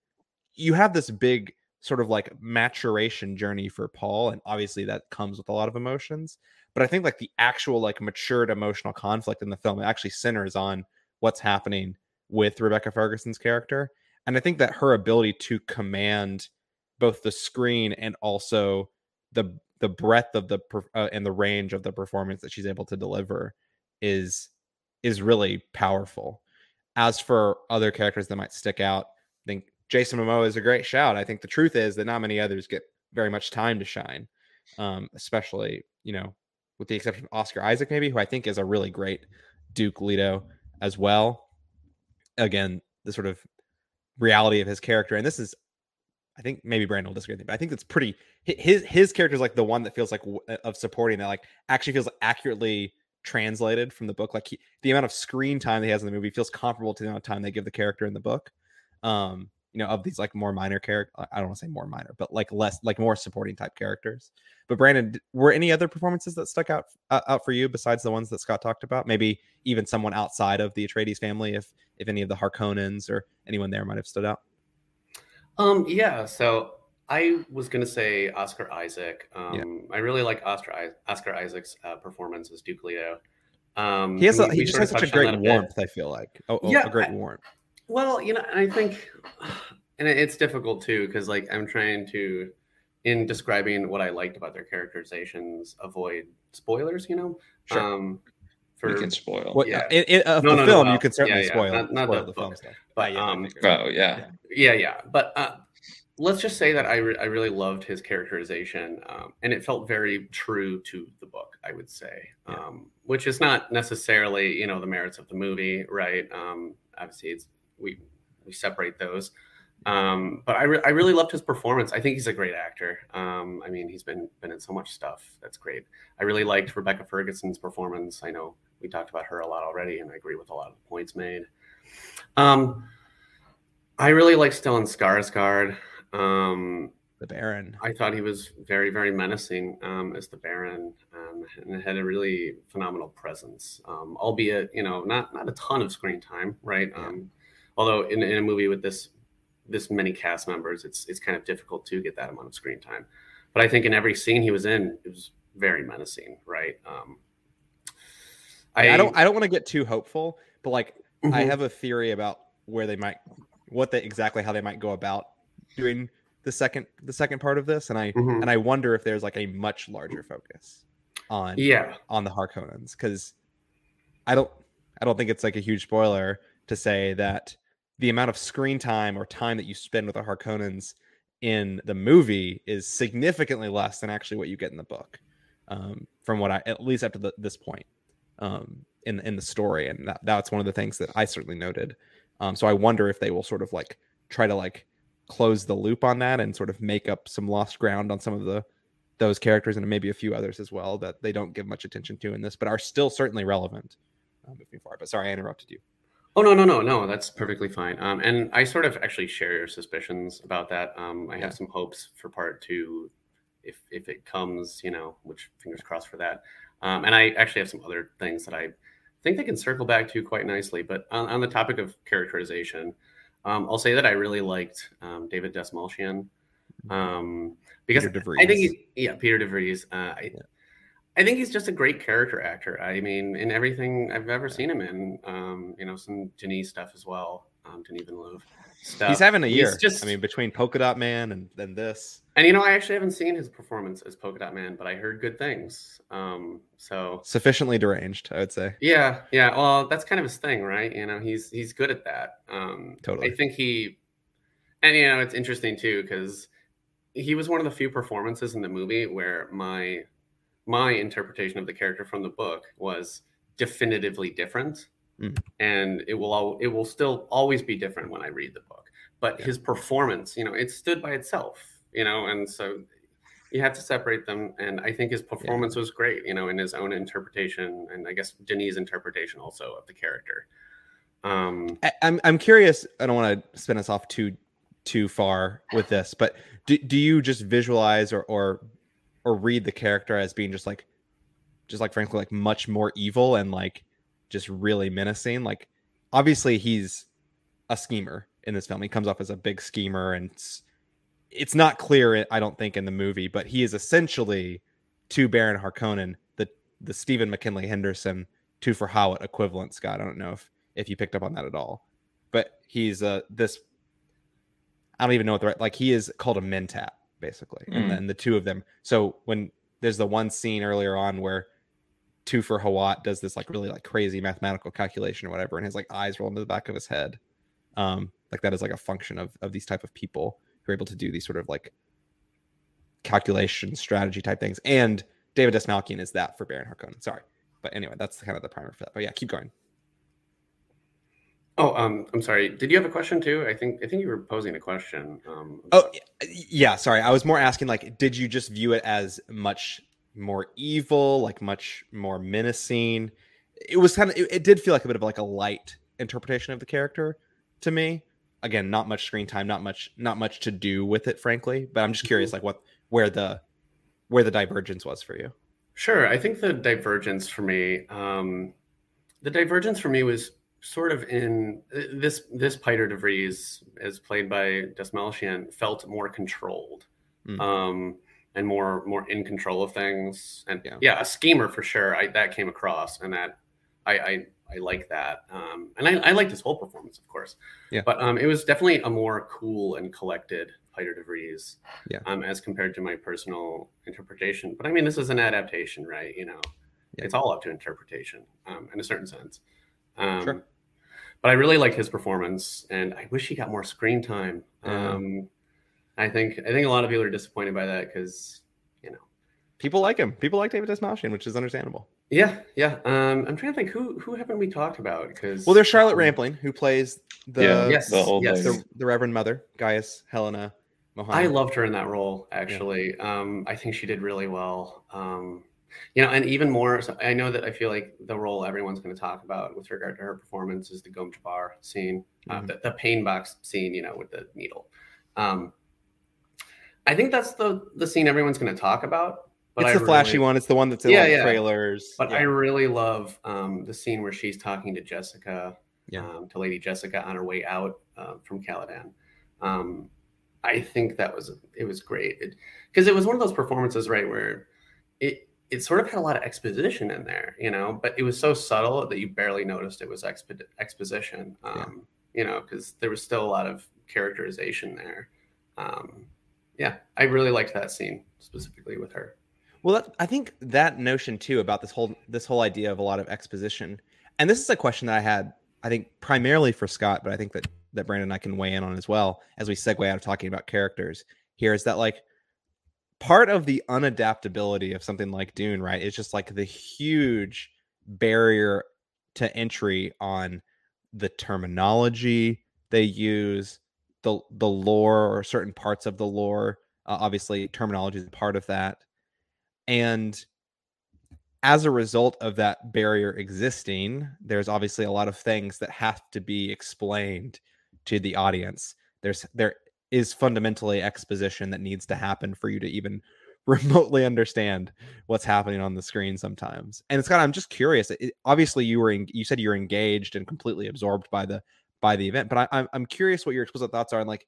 You have this big sort of like maturation journey for Paul, and obviously that comes with a lot of emotions but I think like the actual like matured emotional conflict in the film actually centers on what's happening with Rebecca Ferguson's character, and I think that her ability to command both the screen and also the the breadth of the uh, and the range of the performance that she's able to deliver is is really powerful. As for other characters that might stick out, I think Jason Momoa is a great shout. I think the truth is that not many others get very much time to shine, um, especially you know with the exception of Oscar Isaac, maybe, who I think is a really great Duke Leto as well. Again, the sort of reality of his character, and this is, I think maybe Brandon will disagree with me, but I think it's pretty. His his character is like the one that feels like of supporting that, like actually feels accurately translated from the book. Like he, the amount of screen time he has in the movie feels comparable to the amount of time they give the character in the book. Um, you know, of these like more minor character. I don't want to say more minor, but like less, like more supporting type characters. But Brandon, were any other performances that stuck out uh, out for you besides the ones that Scott talked about? Maybe even someone outside of the Atreides family, if if any of the Harkonnens or anyone there might have stood out. Um, yeah. So I was gonna say Oscar Isaac. Um, yeah. I really like Oscar Oscar Isaac's uh, performance as Duke Leto. Um, he has a, he just has such a great warmth. I feel like oh, oh, yeah, a great I, warmth. Well, you know, I think, and it's difficult too because like I'm trying to, in describing what I liked about their characterizations, avoid spoilers. You know, sure. um, for we can spoil. What, yeah, it, it, uh, no, no, film no, you can certainly yeah, yeah. spoil. Not, not spoil the, film stuff, but um, oh yeah, yeah, yeah. But uh, let's just say that I, re- I really loved his characterization, um, and it felt very true to the book. I would say, um, which is not necessarily you know the merits of the movie, right? Um, obviously, it's we we separate those. Um, but I, re- I really loved his performance. I think he's a great actor. Um, I mean, he's been been in so much stuff. That's great. I really liked Rebecca Ferguson's performance. I know we talked about her a lot already, and I agree with a lot of the points made. Um, I really like Stellan Skarsgård. Um, the Baron. I thought he was very, very menacing um, as the Baron, um, and had a really phenomenal presence. Um, albeit, you know, not not a ton of screen time, right? Yeah. Um, although in, in a movie with this this many cast members, it's it's kind of difficult to get that amount of screen time. But I think in every scene he was in, it was very menacing, right? Um, I, I don't I don't want to get too hopeful, but like mm-hmm. I have a theory about where they might what they exactly how they might go about doing the second the second part of this and i mm-hmm. and i wonder if there's like a much larger focus on yeah on the harkonnens because i don't i don't think it's like a huge spoiler to say that the amount of screen time or time that you spend with the harkonnens in the movie is significantly less than actually what you get in the book um, from what i at least up to the, this point um, in in the story and that, that's one of the things that i certainly noted um, so I wonder if they will sort of like try to like close the loop on that and sort of make up some lost ground on some of the those characters and maybe a few others as well that they don't give much attention to in this, but are still certainly relevant uh, moving forward. But sorry, I interrupted you. Oh no, no, no, no. That's perfectly fine. Um, and I sort of actually share your suspicions about that. Um, I yeah. have some hopes for part two, if if it comes, you know, which fingers crossed for that. Um, and I actually have some other things that I think they can circle back to quite nicely. But on, on the topic of characterization, um, I'll say that I really liked um, David Dastmalchian mm-hmm. um, because I think he, yeah, Piter DeVries. Uh, I, yeah. I think he's just a great character actor. I mean, in everything I've ever seen him in, um, you know, some Denis stuff as well, um, Denis Villeneuve stuff. He's having a year. just, I mean, between Polka Dot Man and then this. And you know, I actually haven't seen his performance as Polka Dot Man, but I heard good things. Um, so sufficiently deranged, I would say. Yeah, yeah. Well, that's kind of his thing, right? You know, he's he's good at that. Um, totally. I think he, and you know, it's interesting too because he was one of the few performances in the movie where my my interpretation of the character from the book was definitively different Mm. And it will all, it will still always be different when I read the book. But yeah. his performance, you know, it stood by itself, you know, and so you have to separate them. And I think his performance yeah. was great, you know, in his own interpretation, and I guess Denis' interpretation also of the character. Um, I, I'm I'm curious. I don't want to spin us off too too far with this, but do, do you just visualize or or or read the character as being just like just like frankly like much more evil and like just really menacing. Like, obviously, he's a schemer in this film. He comes off as a big schemer, and it's, not clear, I don't think, in the movie, but he is essentially to Baron Harkonnen, the the Stephen McKinley Henderson Thufir Hawat equivalent. Scott, I don't know if if you picked up on that at all, but he's uh this. I don't even know what the right like. He is called a mentat basically, mm. and then the two of them. So when there's the one scene earlier on where Thufir Hawat does this like really like crazy mathematical calculation or whatever, and his like eyes roll into the back of his head. Um, like that is like a function of of these type of people who are able to do these sort of like calculation strategy type things. And David Dastmalchian is that for Baron Harkonnen. Sorry, but anyway, that's kind of the primer for that. But yeah, keep going. Oh, um, I'm sorry. Did you have a question too? I think I think you were posing a question. Um, oh, yeah. Sorry, I was more asking like, did you just view it as much more evil, like much more menacing. It was kind of it, it, did feel like a bit of like a light interpretation of the character to me. Again, not much screen time, not much not much to do with it, frankly. But I'm just curious, mm-hmm. like what where the where the divergence was for you. Sure, I think the divergence for me, um, the divergence for me was sort of in this this Piter DeVries, as played by Dastmalchian, felt more controlled. Mm-hmm. Um, and more more in control of things. And yeah, yeah a schemer for sure. I that came across, and that I I, I like that. Um, and I, I liked his whole performance, of course. Yeah. But um, it was definitely a more cool and collected Piter DeVries. Yeah. Um, as compared to my personal interpretation. But I mean, this is an adaptation, right? You know, yeah. it's all up to interpretation, um, in a certain sense. Um, sure. But I really like his performance, and I wish he got more screen time. Um, I think I think a lot of people are disappointed by that because you know people like him. People like David Dastmalchian, which is understandable. Yeah, yeah. Um, I'm trying to think who who haven't we talked about? Because well, there's Charlotte Rampling who plays the Yeah, yes, the old yes. the, the Reverend Mother, Gaius Helen Mohiam. I loved her in that role. Actually, um, I think she did really well. Um, you know, and even more. So I know that I feel like the role everyone's going to talk about with regard to her performance is the Gom Jabbar scene, uh, Mhm. the, the pain box scene. You know, with the needle. Um, I think that's the the scene everyone's going to talk about. But it's I the flashy really- one. It's the one that's in Yeah, the yeah. trailers. But yeah. I really love um, the scene where she's talking to Jessica, um, to Lady Jessica on her way out uh, from Caladan. Um, I think that was it was great because it, was one of those performances, right, where it it sort of had a lot of exposition in there, you know, but it was so subtle that you barely noticed it was expo- exposition, um, you know, because there was still a lot of characterization there. Um, yeah, I really liked that scene specifically with her. Well, that, I think that notion too about this whole this whole idea of a lot of exposition, and this is a question that I had, I think primarily for Scott, but I think that that Brandon and I can weigh in on as well as we segue out of talking about characters. Here is that like part of the unadaptability of something like Dune, right? It's just like the huge barrier to entry on the terminology they use, the the lore or certain parts of the lore. Uh, obviously, terminology is part of that. And as a result of that barrier existing, there's obviously a lot of things that have to be explained to the audience. There's there is fundamentally exposition that needs to happen for you to even remotely understand what's happening on the screen sometimes. And it's kind of I'm just curious. It, obviously, you were en- you said you were engaged and completely absorbed by the by the event, but I, I'm I'm curious what your explicit thoughts are. And like,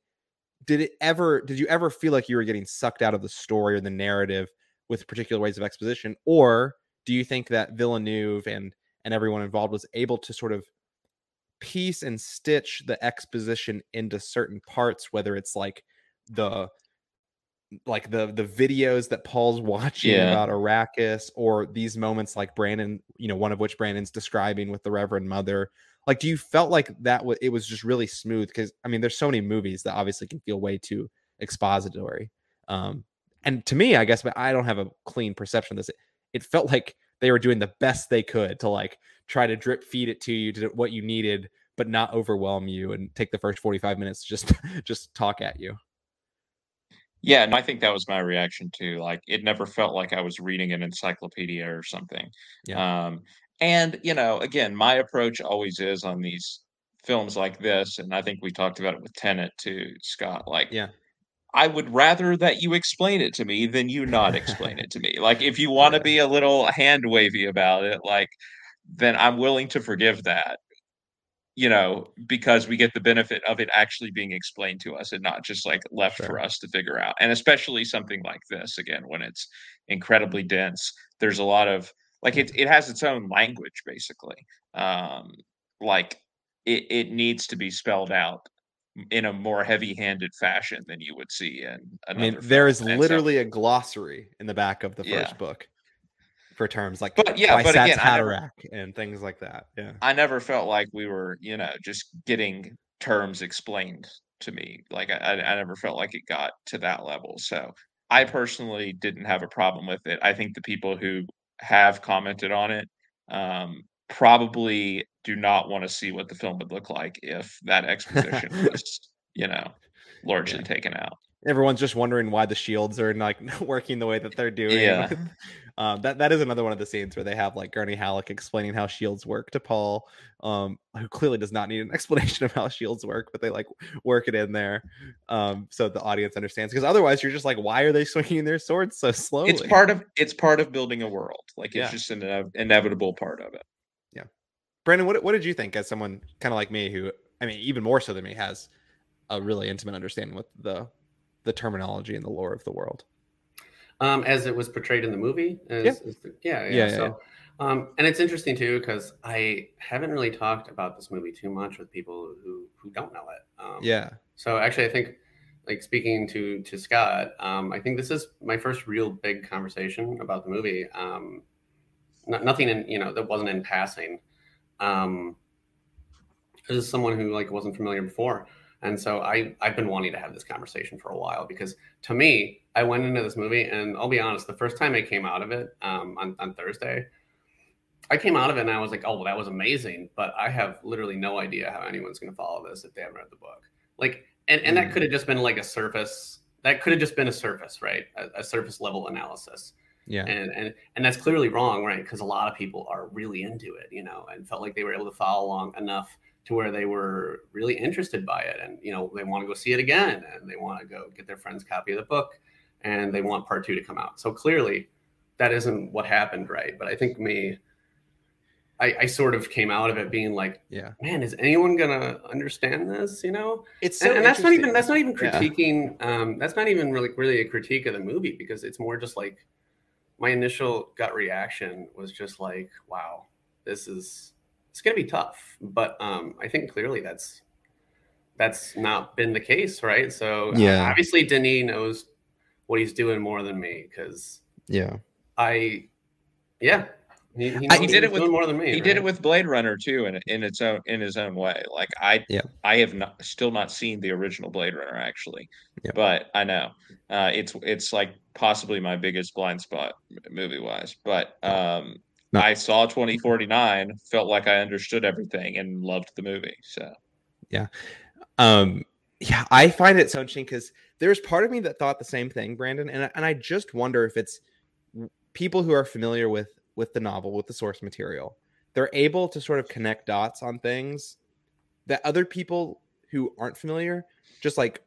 did it ever did you ever feel like you were getting sucked out of the story or the narrative with particular ways of exposition, or do you think that Villeneuve and and everyone involved was able to sort of piece and stitch the exposition into certain parts, whether it's like the like the the videos that Paul's watching Yeah. about Arrakis, or these moments like Brandon, you know, one of which Brandon's describing with the Reverend Mother. Like, do you felt like that was it was just really smooth? Because I mean, there's so many movies that obviously can feel way too expository. Um, and to me, I guess, but I don't have a clean perception of this. It, it felt like they were doing the best they could to like try to drip feed it to you to what you needed, but not overwhelm you and take the first 45 minutes to just just talk at you. Yeah, and I think that was my reaction too. Like it never felt like I was reading an encyclopedia or something. Um, and you know, again, my approach always is on these films like this, and I think we talked about it with Tenet too, Scott. Like, Yeah. I would rather that you explain it to me than you not explain it to me. Like, if you want to be a little hand wavy about it, like, then I'm willing to forgive that. You know, because we get the benefit of it actually being explained to us and not just like left Sure. for us to figure out. And especially something like this, again, when it's incredibly dense, there's a lot of like it, it has its own language basically. Um, like it, it needs to be spelled out in a more heavy-handed fashion than you would see in I mean, there is. And so- literally a glossary in the back of the first Yeah. book for terms like But yeah, but again, never- and things like that. Yeah. I never felt like we were, you know, just getting terms explained to me. Like I, I I never felt like it got to that level. So I personally didn't have a problem with it. I think the people who have commented on it um, probably do not want to see what the film would look like if that exposition was, you know, largely taken out. Everyone's just wondering why the shields are like working the way that they're doing. Yeah. um, that that is another one of the scenes where they have like Gurney Halleck explaining how shields work to Paul, um, who clearly does not need an explanation of how shields work, but they like work it in there, um, so the audience understands. Because otherwise, you're just like, why are they swinging their swords so slowly? It's part of it's part of building a world. Like it's Yeah. just an inev- inevitable part of it. Brandon, what what did you think as someone kind of like me who, I mean, even more so than me, has a really intimate understanding with the the terminology and the lore of the world? um, as it was portrayed in the movie. As, Yeah. as the- yeah, yeah. Yeah, yeah, so, Um, and it's interesting too because I haven't really talked about this movie too much with people who who don't know it. Um, Yeah, So actually, I think, like speaking to to Scott, um, I think this is my first real big conversation about the movie. Um, not, nothing in you know that wasn't in passing. Um, as someone who like wasn't familiar before, and so I I've been wanting to have this conversation for a while because to me, I went into this movie and I'll be honest, the first time I came out of it um, on on Thursday, I came out of it and I was like, oh, well, that was amazing. But I have literally no idea how anyone's going to follow this if they haven't read the book. Like, and, and that mm. could have just been like a surface, that could have just been a surface, right? A, a surface level analysis. Yeah. And, and, and that's clearly wrong, right? Because a lot of people are really into it, you know, and felt like they were able to follow along enough to where they were really interested by it. And, you know, they want to go see it again and they want to go get their friend's copy of the book and they want part two to come out. So clearly that isn't what happened, right? But I think me, I, I, sort of came out of it being like, yeah, man, is anyone gonna understand this? You know, it's so and, and that's not even that's not even critiquing. Yeah. Um, that's not even really really a critique of the movie because it's more just like my initial gut reaction was just like, wow, this is it's gonna be tough. But um, I think clearly that's that's not been the case, right? So yeah, obviously Denis knows what he's doing more than me because yeah, I yeah he, he, he did it with more than me. He right? did it with Blade Runner too, in in its own in his own way. Like I, yeah. I have not still not seen the original Blade Runner actually, yeah. but I know uh, it's it's like possibly my biggest blind spot movie wise. But um, no. I saw 2049, felt like I understood everything, and loved the movie. So yeah, um, yeah, I find it so interesting because there's part of me that thought the same thing, Brandon, and and I just wonder if it's people who are familiar with with the novel, with the source material. They're able to sort of connect dots on things that other people who aren't familiar just like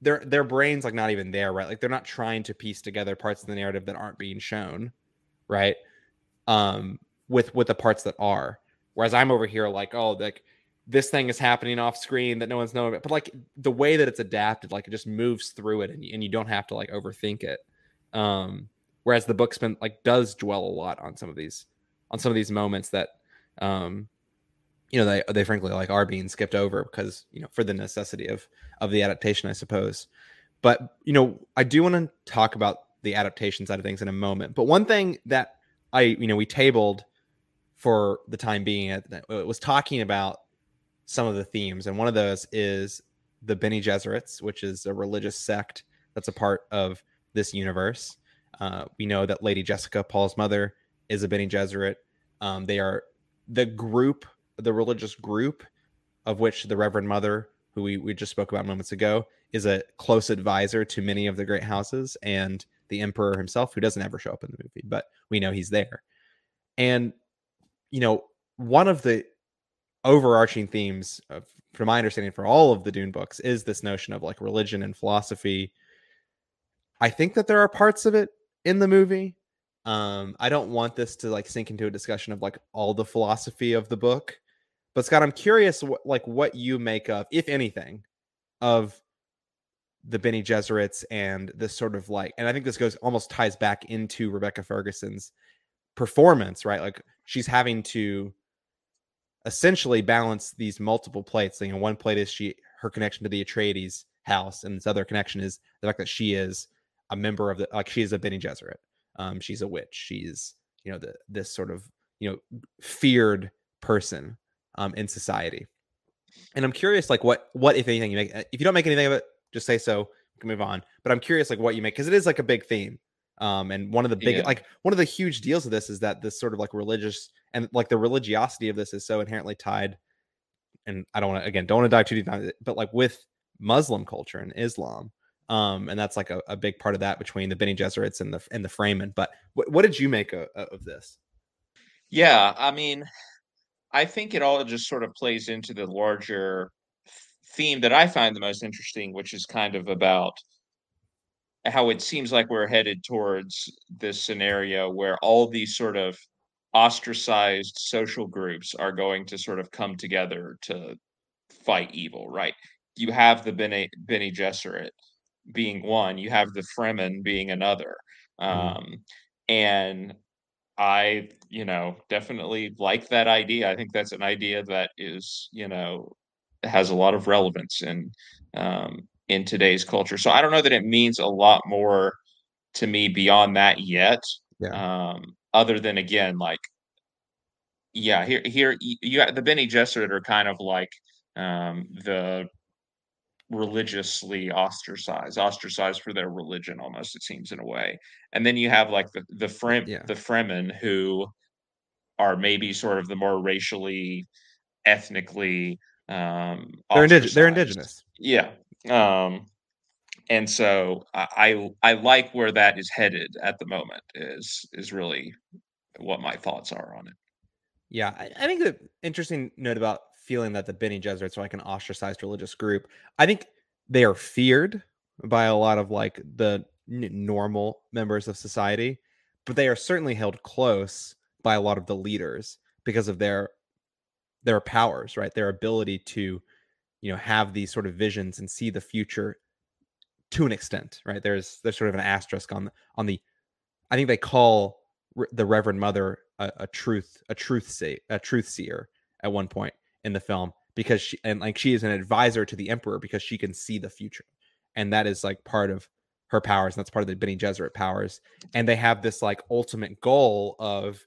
their their brains like not even there, right? Like they're not trying to piece together parts of the narrative that aren't being shown, right? Um with with the parts that are. Whereas I'm over here like, oh, like this thing is happening off screen that no one's knowing about. But like the way that it's adapted, like it just moves through it and, and you don't have to like overthink it. Um whereas the book's been like does dwell a lot on some of these on some of these moments that um you know they they frankly like are being skipped over because you know for the necessity of of the adaptation i suppose. But you know i do want to talk about the adaptation side of things in a moment. But one thing that i you know we tabled for the time being it was talking about some of the themes. And one of those is the Bene Gesserits, which is a religious sect that's a part of this universe uh, we know that Lady Jessica, Paul's mother, is a Bene Gesserit. Um, they are the group, the religious group of which the Reverend Mother, who we, we just spoke about moments ago, is a close advisor to many of the great houses, and the Emperor himself, who doesn't ever show up in the movie, but we know he's there. And, you know, one of the overarching themes, of, from my understanding, for all of the Dune books is this notion of like religion and philosophy. I think that there are parts of it in the movie. Um, I don't want this to like sink into a discussion of like all the philosophy of the book. But Scott, I'm curious what like what you make of, if anything, of the Bene Gesserits and this sort of like, and I think this goes almost ties back into Rebecca Ferguson's performance, right? Like she's having to essentially balance these multiple plates. You know, one plate is she her connection to the Atreides house, and this other connection is the fact that she is a member of the like she's a Bene Gesserit. Um, she's a witch. She's you know the this sort of you know feared person um, in society. And I'm curious, like what what if anything you make. If you don't make anything of it, just say so. We can move on. But I'm curious, like what you make because it is like a big theme. Um, and one of the big yeah. like one of the huge deals of this is that this sort of like religious and like the religiosity of this is so inherently tied. And I don't want to again don't want to dive too deep but like with Muslim culture and Islam, um, and that's like a, a, big part of that between the Bene Gesserits and the and the Fremen. But what, what did you make of, of this? Yeah, I mean, I think it all just sort of plays into the larger theme that I find the most interesting, which is kind of about how it seems like we're headed towards this scenario where all these sort of ostracized social groups are going to sort of come together to fight evil, right? You have the Bene, Bene Gesserit, being one, you have the Fremen being another. Mm-hmm. Um, and I, you know, definitely like that idea. I think that's an idea that is, you know, has a lot of relevance in um, in today's culture. So I don't know that it means a lot more to me beyond that yet. Yeah. Um, other than again, like, yeah, here here you got the Bene Gesserit are kind of like um, the religiously ostracized, ostracized for their religion almost it seems in a way. And then you have like the the Frem yeah. the Fremen who are maybe sort of the more racially, ethnically um They're indigenous. They're indigenous. Yeah. Um, and so I, I I like where that is headed at the moment. Is is really what my thoughts are on it. Yeah, I, I think the interesting note about feeling that the Bene Gesserits are like an ostracized religious group. I think they are feared by a lot of like the n- normal members of society, but they are certainly held close by a lot of the leaders because of their their powers, right? Their ability to, you know, have these sort of visions and see the future to an extent, right? There's there's sort of an asterisk on the on the. I think they call the Reverend Mother a, a truth a truth say a truth seer at one point in the film because she and like she is an advisor to the emperor because she can see the future, and that is like part of her powers. And that's part of the Bene Gesserit powers, and they have this like ultimate goal of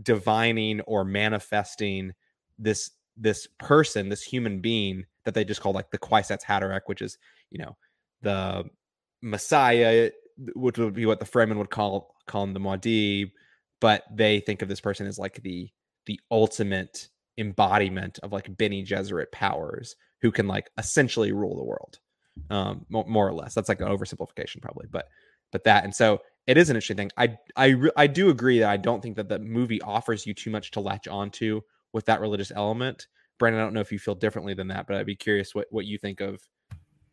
divining or manifesting this this person, this human being that they just call like the Kwisatz Haderach, which is you know the Messiah, which would be what the Fremen would call call him the Mahdi, but they think of this person as like the the ultimate embodiment of like Bene Gesserit powers, who can like essentially rule the world, um, more, or less. That's like an oversimplification probably, but but that and so it is an interesting thing. I I I do agree that I don't think that the movie offers you too much to latch onto with that religious element. Brandon, I don't know if you feel differently than that, but I'd be curious what what you think of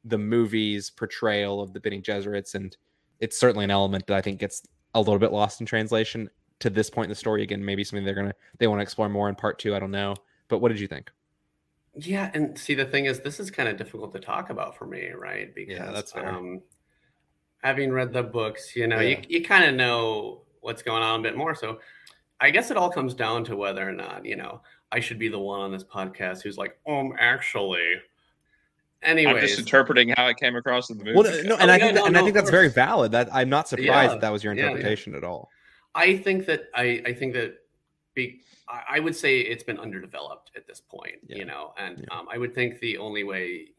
the movie's portrayal of the Bene Gesserits, and it's certainly an element that I think gets a little bit lost in translation to this point in the story. Again, maybe something they're gonna they want to explore more in part two. I don't know, but what did you think? Yeah, and see the thing is, this is kind of difficult to talk about for me, right? Because Yeah, that's fair. um, having read the books, you know, Yeah. you you kind of know what's going on a bit more. So I guess it all comes down to whether or not, you know, I should be the one on this podcast who's like, um, actually. I'm Anyways, just interpreting how it came across in the movie. Well, no, no, and Oh, I yeah, think that, no, and I think of that's very valid. That I'm not surprised Yeah, that that was your yeah, yeah. interpretation at all. I think that I, I think that be, I, would say it's been underdeveloped at this point, Yeah. you know, and Yeah. um, I would think the only way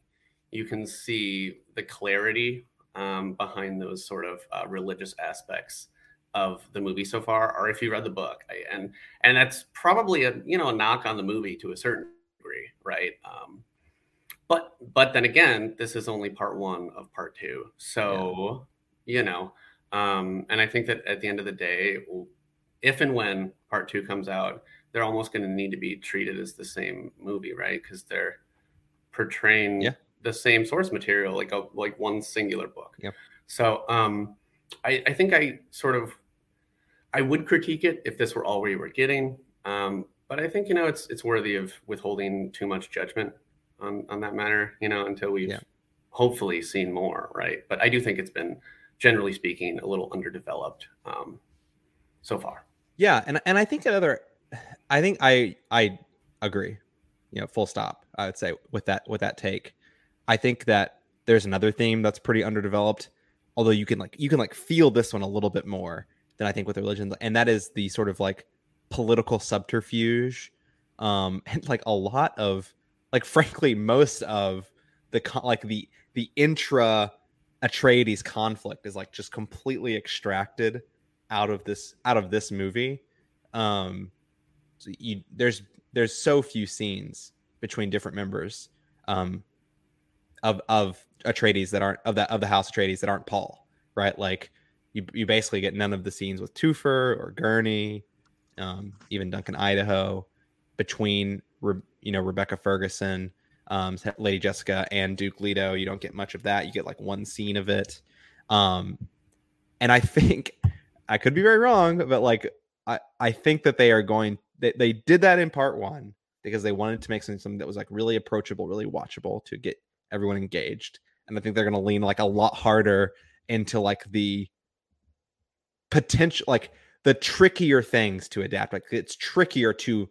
you can see the clarity um, behind those sort of uh, religious aspects of the movie so far, or if you read the book, I, and and that's probably a you know a knock on the movie to a certain degree, right? Um, but but then again, this is only part one of part two, so you know, um, and I think that at the end of the day, if and when part two comes out, they're almost going to need to be treated as the same movie, right? Because they're portraying Yeah. the same source material, like a like one singular book. Yep. So um, I, I think I sort of I would critique it if this were all we were getting. Um, but I think you know it's it's worthy of withholding too much judgment on on that matter, you know, until we've Yeah. hopefully seen more, right? But I do think it's been generally speaking a little underdeveloped um, so far. Yeah, and and I think another, I think I I agree. You know, full stop. I would say with that with that take, I think that there's another theme that's pretty underdeveloped. Although you can like you can like feel this one a little bit more than I think with religion, and that is the sort of like political subterfuge, um, and like a lot of like frankly most of the like the the intra Atreides conflict is like just completely extracted out of this out of this movie. Um, so you there's there's so few scenes between different members um, of of Atreides that aren't of that of the House Atreides that aren't Paul, right? Like you you basically get none of the scenes with Thufir or Gurney, um, even Duncan Idaho, between Re- you know Rebecca Ferguson, um, Lady Jessica, and Duke Leto. You don't get much of that. You get like one scene of it, um, and I think I could be very wrong, but like I I think that they are going. They they did that in part one because they wanted to make something, something that was like really approachable, really watchable to get everyone engaged. And I think they're to lean like a lot harder into like the potential, like the trickier things to adapt. Like it's trickier to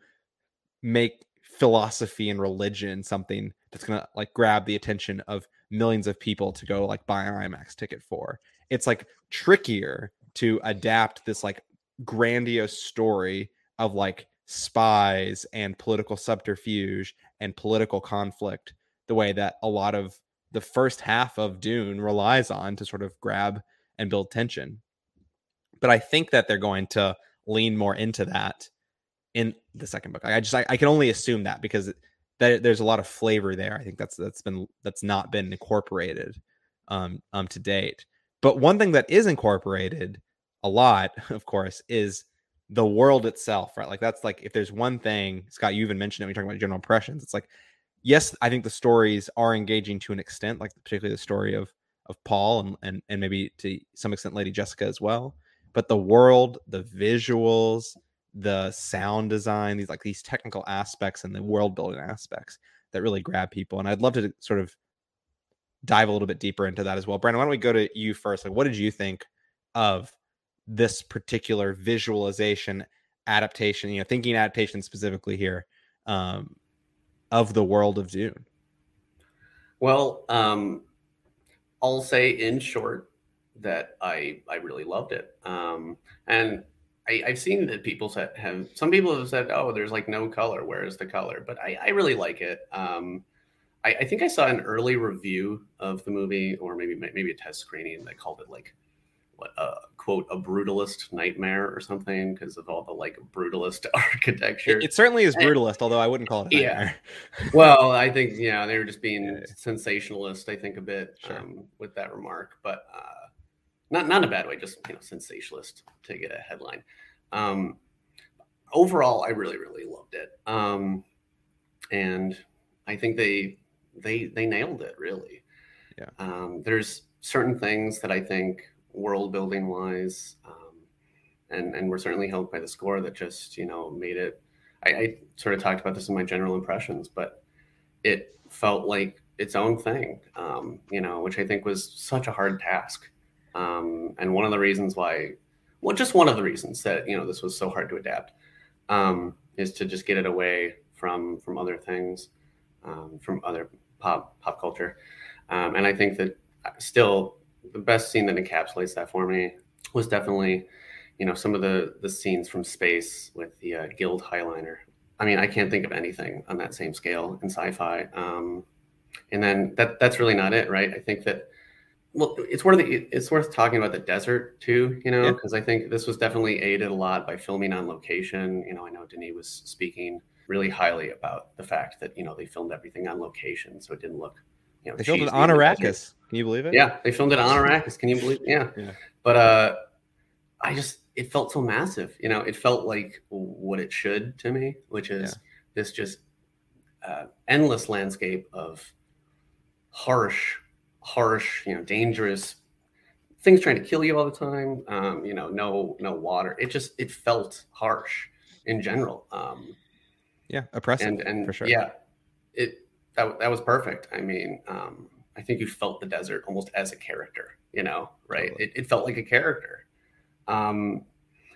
make philosophy and religion something that's to like grab the attention of millions of people to go like buy an IMAX ticket for. It's like trickier to adapt this like grandiose story of like spies and political subterfuge and political conflict the way that a lot of the first half of Dune relies on to sort of grab and build tension. But I think that they're going to lean more into that in the second book. I just I, I can only assume that because that there's a lot of flavor there. I think that's that's been that's not been incorporated um um to date. But one thing that is incorporated a lot, of course, is the world itself, right? Like that's like if there's one thing, Scott, you even mentioned it when you're talking about general impressions. It's like, yes, I think the stories are engaging to an extent, like particularly the story of of Paul and and and maybe to some extent Lady Jessica as well. But the world, the visuals, the sound design, these like these technical aspects and the world building aspects that really grab people. And I'd love to sort of dive a little bit deeper into that as well. Brandon, why don't we go to you first? Like, what did you think of this particular visualization adaptation? You know, thinking adaptation specifically here um, of the world of Dune. Well, um, I'll say in short that I I really loved it. Um, and I, have seen that people said have some people have said, oh, there's like no color. Where is the color? But I, I really like it. Um, I, I, think I saw an early review of the movie, or maybe maybe a test screening that called it like what uh, quote a brutalist nightmare or something because of all the like brutalist architecture. It, it certainly is brutalist, although I wouldn't call it. A Yeah. well, I think yeah, they were just being yeah. sensationalist. I think a bit sure. um, with that remark, but. Uh, not not in a bad way, just you know, sensationalist to get a headline. Um, overall, I really really loved it, um, and I think they they they nailed it really. Yeah. Um, there's certain things that I think world building wise, um, and and we're certainly helped by the score that just you know made it. I, I sort of talked about this in my general impressions, but it felt like its own thing, um, you know, which I think was such a hard task. Um, and one of the reasons why, well, just one of the reasons that you know this was so hard to adapt um, is to just get it away from from other things, um, from other pop pop culture. Um, and I think that still the best scene that encapsulates that for me was definitely, you know, some of the the scenes from space with the uh, Guild Highliner. I mean, I can't think of anything on that same scale in sci-fi. Um, and then that that's really not it, right? I think that well, it's worth it's worth talking about the desert too, you know, because yeah. I think this was definitely aided a lot by filming on location. You know, I know Denis was speaking really highly about the fact that you know they filmed everything on location, so it didn't look. You know, they filmed it on Arrakis. Can you believe it? Yeah, they filmed it on Arrakis. Can you believe? Yeah. yeah. But uh, I just it felt so massive. You know, it felt like what it should to me, which is yeah. this just uh, endless landscape of harsh harsh, you know, dangerous things trying to kill you all the time. Um, you know, no no water. It just it felt harsh in general. Um, yeah, oppressive and and for sure. Yeah, it that that was perfect. I mean, um, I think you felt the desert almost as a character. You know, right? Totally. It, it felt like a character. Um,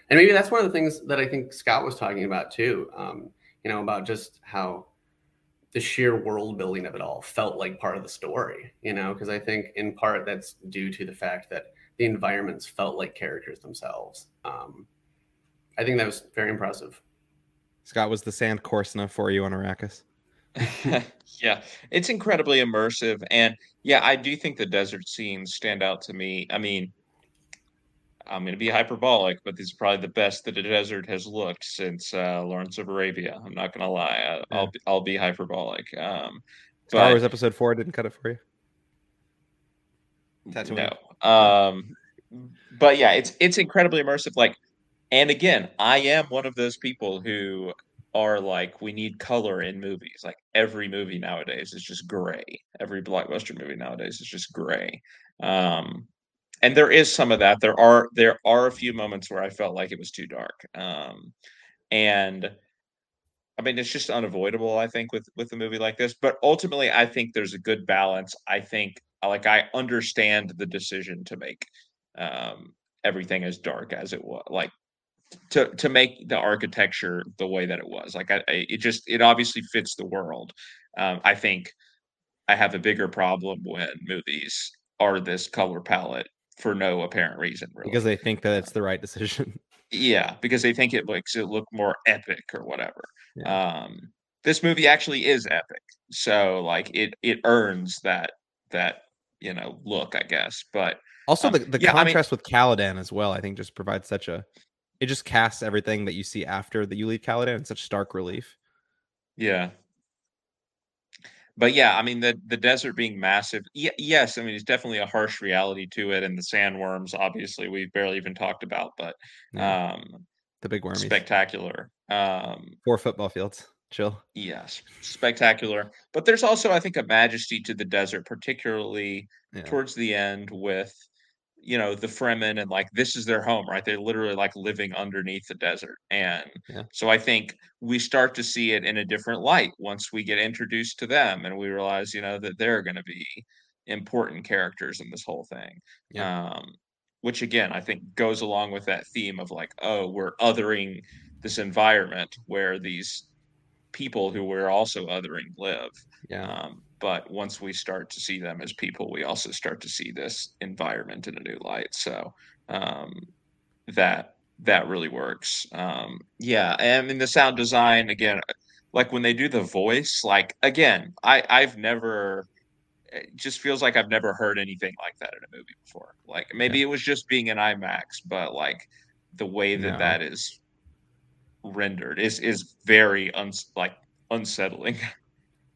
and maybe that's one of the things that I think Scott was talking about too. Um, you know, about just how the sheer world building of it all felt like part of the story, you know, because I think in part that's due to the fact that the environments felt like characters themselves. Um, I think that was very impressive. Scott, was the sand coarse enough for you on Arrakis? yeah, it's incredibly immersive. And yeah, I do think the desert scenes stand out to me. I mean, I'm going to be hyperbolic, but this is probably the best that the desert has looked since uh, Lawrence of Arabia. I'm not going to lie. I, yeah. I'll I'll be hyperbolic. Um, Star Wars Episode Four didn't cut it for you. Tatooine. No. Um, but yeah, it's it's incredibly immersive. Like, and again, I am one of those people who are like, we need color in movies. Like every movie nowadays is just gray. Every blockbuster movie nowadays is just gray. Um, and there is some of that. There are there are a few moments where I felt like it was too dark. Um, and I mean, it's just unavoidable. I think with with a movie like this, but ultimately, I think there's a good balance. I think like I understand the decision to make um, everything as dark as it was, like to to make the architecture the way that it was. Like I, I it just it obviously fits the world. Um, I think I have a bigger problem when movies are this color palette for no apparent reason, really. Because they think that it's the right decision. Yeah, because they think it makes it look more epic or whatever. Yeah. Um, this movie actually is epic, so like it it earns that that you know look, I guess. But also um, the, the yeah, contrast I mean, with Caladan as well, I think, just provides such a it just casts everything that you see after that you leave Caladan in such stark relief. Yeah. But yeah, I mean the the desert being massive. Y- yes, I mean it's definitely a harsh reality to it, and the sandworms. Obviously, we've barely even talked about, but Yeah. um, The big wormies. spectacular. Um, Four football fields. Chill. yes, spectacular. But there's also, I think, a majesty to the desert, particularly Yeah. towards the end with you know the fremen and like this is their home right they're literally like living underneath the desert and Yeah. so i think we start to see it in a different light once we get introduced to them and we realize you know that they're going to be important characters in this whole thing Yeah. um which again i think goes along with that theme of like oh we're othering this environment where these people who we're also othering live Yeah. um, but once we start to see them as people, we also start to see this environment in a new light. So um, that that really works. Um, yeah, and in the sound design again, like when they do the voice, like again, I I've never. It just feels like I've never heard anything like that in a movie before. Like maybe it was just being an IMAX, but like the way that No. that is rendered is is very uns like unsettling.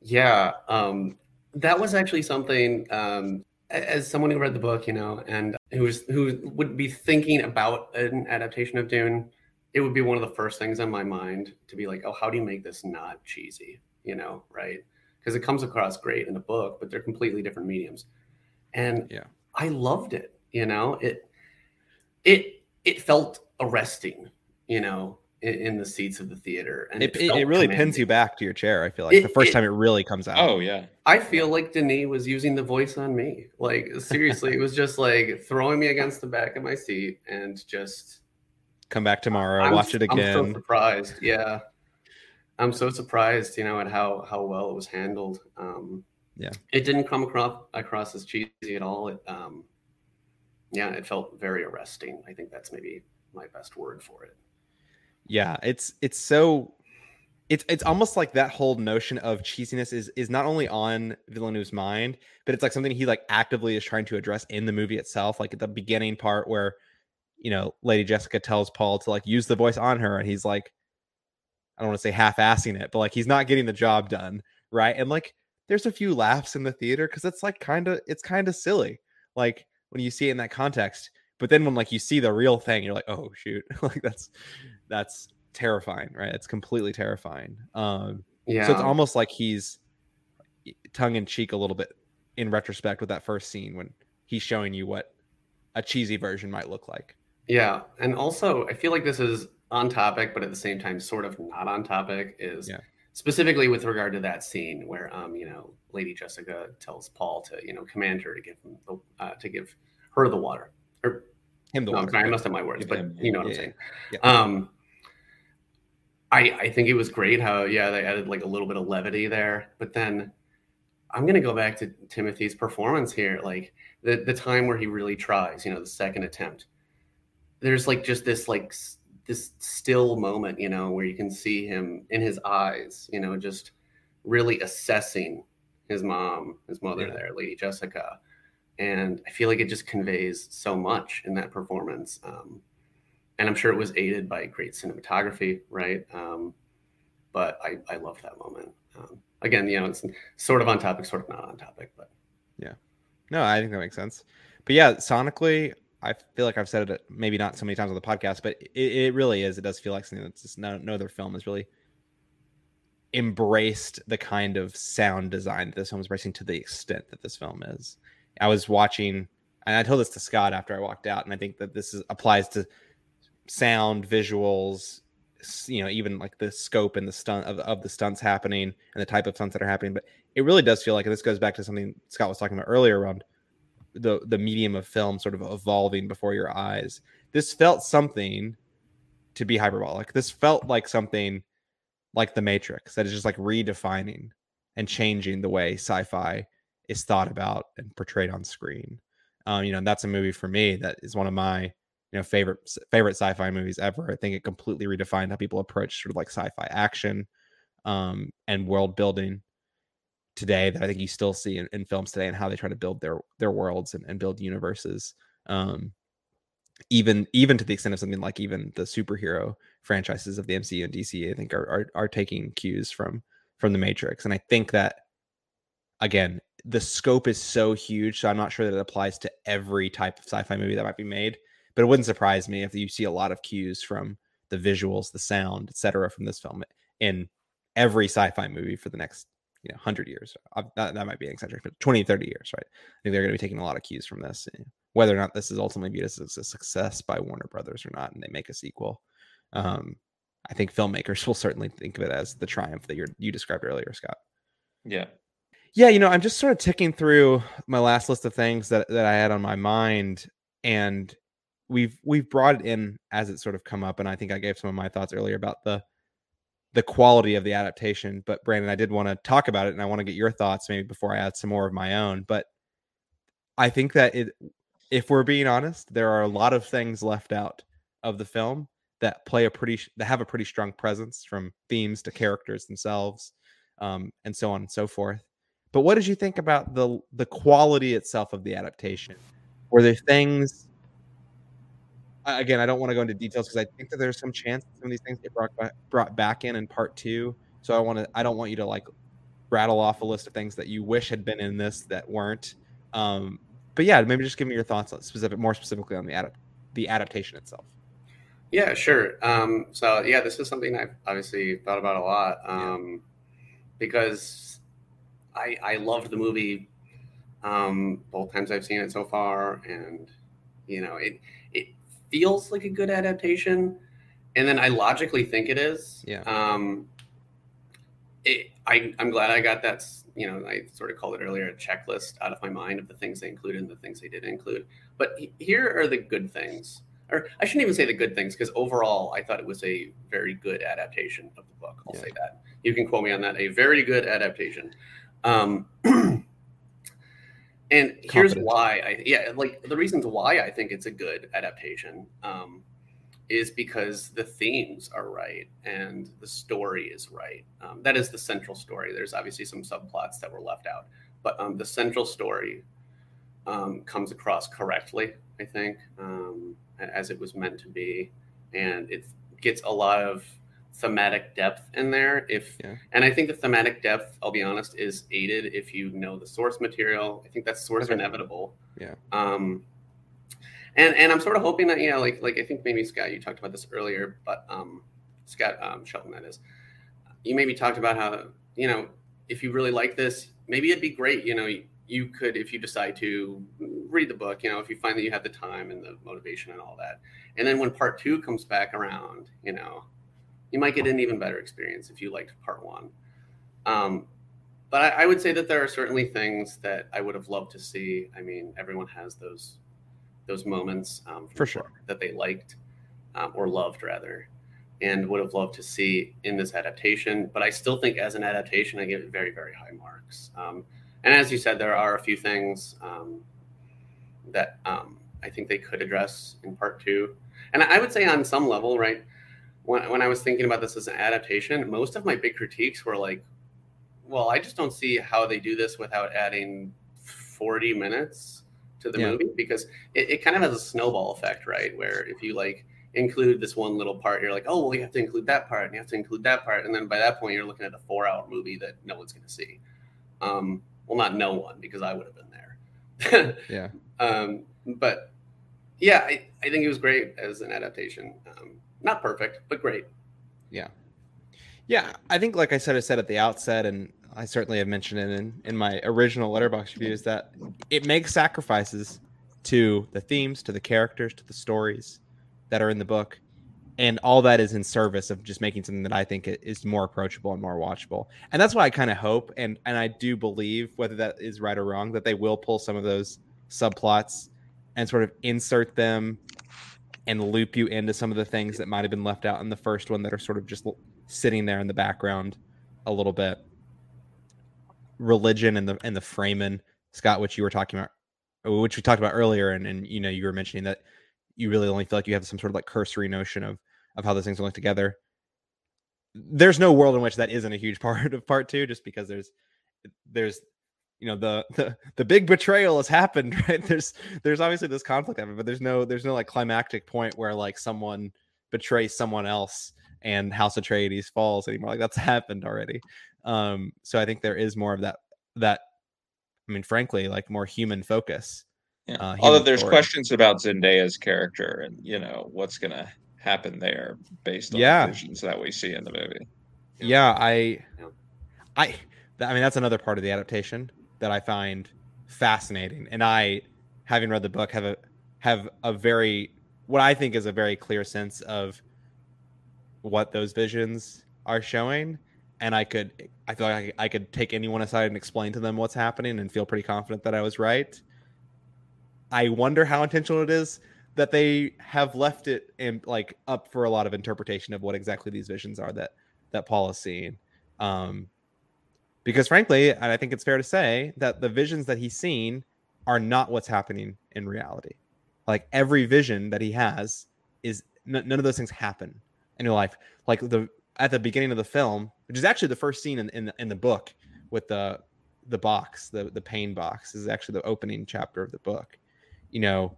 Yeah, um, that was actually something. Um, as someone who read the book, you know, and who's who would be thinking about an adaptation of Dune, it would be one of the first things in my mind to be like, oh, how do you make this not cheesy? You know, right? Because it comes across great in the book, but they're completely different mediums. And Yeah. I loved it. You know, it it it felt arresting. You know, in, in the seats of the theater, and It, it, it really pins you back to your chair. I feel like the first it- time it really comes out. oh yeah. I feel like Denis was using the voice on me. Like seriously, it was just like throwing me against the back of my seat and just Come back tomorrow. I'm- watch it I'm so again. surprised. Yeah. I'm so surprised, you know, at how how well it was handled. Um Yeah. It didn't come across across as cheesy at all. It um yeah, it felt very arresting. I think that's maybe my best word for it. Yeah it's it's so it's it's almost like that whole notion of cheesiness is is not only on Villeneuve's mind, but it's like something he like actively is trying to address in the movie itself. Like at the beginning part where you know Lady Jessica tells Paul to like use the voice on her, and he's like, I don't want to say half-assing it, but like he's not getting the job done, right? And like there's a few laughs in the theater because it's like kind of it's kind of silly, like when you see it in that context. But then when like you see the real thing, you're like, oh shoot, like that's that's terrifying, right? It's completely terrifying. Um, Yeah. so it's almost like he's tongue in cheek a little bit in retrospect with that first scene when he's showing you what a cheesy version might look like. Yeah, and also I feel like this is on topic, but at the same time, sort of not on topic. Is Yeah. specifically with regard to that scene where, um, you know, Lady Jessica tells Paul to, you know, command her to give him the, uh, to give her the water. Or Him the no, I'm sorry, I messed up my words, but him- you know what yeah, I'm saying. yeah. Um, I I think it was great how yeah they added like a little bit of levity there, but then I'm gonna go back to Timothée's performance here, like the the time where he really tries, you know, the second attempt. There's like just this like this still moment, you know, where you can see him in his eyes, you know, just really assessing his mom, his mother Yeah. there, Lady Jessica. And I feel like it just conveys so much in that performance. Um, and I'm sure it was aided by great cinematography, right? Um, but I, I loved that moment. Um, again, you know, it's sort of on topic, sort of not on topic, but yeah, No, I think that makes sense. But yeah, sonically, I feel like I've said it maybe not so many times on the podcast, but it, it really is. It does feel like something that's just no, no other film has really embraced the kind of sound design that this film is embracing to the extent that this film is. I was watching, and I told this to Scott after I walked out, and I think that this is, applies to sound, visuals, you know, even like the scope and the stunt of, of the stunts happening and the type of stunts that are happening. But it really does feel like and this goes back to something Scott was talking about earlier around the the medium of film sort of evolving before your eyes. This felt something to be hyperbolic. This felt like something like the Matrix that is just like redefining and changing the way sci-fi is thought about and portrayed on screen. Um, you know, that's a movie for me that is one of my you know favorite favorite sci-fi movies ever. I think it completely redefined how people approach sort of like sci-fi action um, and world building today that I think you still see in, in films today and how they try to build their their worlds and, and build universes. Um, even even to the extent of something like even the superhero franchises of the MCU and DC, I think are are, are taking cues from from the Matrix, and I think that again the scope is so huge, so I'm not sure that it applies to every type of sci-fi movie that might be made. But it wouldn't surprise me if you see a lot of cues from the visuals, the sound, etc., from this film in every sci-fi movie for the next you know 100 years that, that might be an eccentric but 20 30 years right i think they're going to be taking a lot of cues from this eh, whether or not this is ultimately viewed as a success by warner brothers or not and they make a sequel um, i think filmmakers will certainly think of it as the triumph that you described earlier scott yeah yeah you know i'm just sort of ticking through my last list of things that, that i had on my mind and we've we've brought it in as it sort of come up and i think i gave some of my thoughts earlier about the the quality of the adaptation. But Brandon, I did want to talk about it and I want to get your thoughts maybe before I add some more of my own. But I think that it, if we're being honest, there are a lot of things left out of the film that play a pretty that have a pretty strong presence from themes to characters themselves um, and so on and so forth but what did you think about the the quality itself of the adaptation were there things again, I don't want to go into details because I think that there's some chance some of these things get brought back, brought back in in part two. So I want to, I don't want you to like rattle off a list of things that you wish had been in this that weren't. Um, but yeah, maybe just give me your thoughts on specific, more specifically on the adapt, the adaptation itself. Yeah, sure. Um, so yeah, this is something I've obviously thought about a lot um, yeah. because I I loved the movie um, both times I've seen it so far, and you know it it feels like a good adaptation, and then I logically think it is. Yeah. Um, it, I, I'm glad I got that. You know, I sort of called it earlier a checklist out of my mind of the things they included and the things they didn't include. But here are the good things, or I shouldn't even say the good things because overall, I thought it was a very good adaptation of the book. I'll yeah. say that. You can quote me on that. A very good adaptation. Um, And here's why I yeah like the reasons why I think it's a good adaptation um, is because the themes are right and the story is right. Um, that is the central story. There's obviously some subplots that were left out, but um, the central story um, comes across correctly. I think um, as it was meant to be, and it gets a lot of thematic depth in there if yeah. and i think the thematic depth i'll be honest is aided if you know the source material. I think that's sort of inevitable. Yeah. Um and and i'm sort of hoping that you know like like i think maybe scott you talked about this earlier but um scott um shelton that is you maybe talked about how you know if you really like this maybe it'd be great you know you, you could if you decide to read the book you know if you find that you have the time and the motivation and all that. And then when part two comes back around you know you might get an even better experience if you liked part one. Um, but I, I, would say that there are certainly things that I would have loved to see. I mean, everyone has those those moments um, for sure that they liked um, or loved rather, and would have loved to see in this adaptation. But I still think, as an adaptation, I give it very very high marks. Um, and as you said, there are a few things um, that um, I think they could address in part two. And I would say, on some level, right when, when I was thinking about this as an adaptation, most of my big critiques were like, well, I just don't see how they do this without adding 40 minutes to the yeah. movie because it, it kind of has a snowball effect, right? Where if you like include this one little part, you're like, oh, well, you have to include that part and you have to include that part. And then by that point, you're looking at a four hour movie that no one's going to see. Um, well, not no one because I would have been there. yeah. Um, but yeah, I, I think it was great as an adaptation. Um, not perfect, but great. Yeah. Yeah, I think, like I said, I said at the outset, and I certainly have mentioned it in, in my original Letterboxd reviews that it makes sacrifices to the themes, to the characters, to the stories that are in the book. And all that is in service of just making something that I think is more approachable and more watchable. And that's why I kind of hope and and I do believe, whether that is right or wrong, that they will pull some of those subplots and sort of insert them and loop you into some of the things that might have been left out in the first one that are sort of just sitting there in the background a little bit. Religion and the and the Fremen, Scott, which you were talking about, uh, which we talked about earlier, and and you know you were mentioning that you really only feel like you have some sort of like cursory notion of of how those things link together. There's no world in which that isn't a huge part of part two, just because there's there's you know the the the big betrayal has happened right there's there's obviously this conflict it but there's no there's no like climactic point where like someone betrays someone else and house atreides falls anymore like that's happened already um so i think there is more of that that i mean frankly like more human focus yeah. uh, human although there's story. questions about zendaya's character and you know what's gonna happen there based on yeah. the visions that we see in the movie yeah i i i mean that's another part of the adaptation that I find fascinating. And I, having read the book, have a have a very what I think is a very clear sense of what those visions are showing. And I could I feel like I, I could take anyone aside and explain to them what's happening and feel pretty confident that I was right. I wonder how intentional it is that they have left it in like up for a lot of interpretation of what exactly these visions are that that Paul is seeing. Um, because frankly, and I think it's fair to say that the visions that he's seen are not what's happening in reality. Like every vision that he has is n- none of those things happen in your life. Like the at the beginning of the film, which is actually the first scene in in the, in the book with the the box, the the pain box is actually the opening chapter of the book. You know,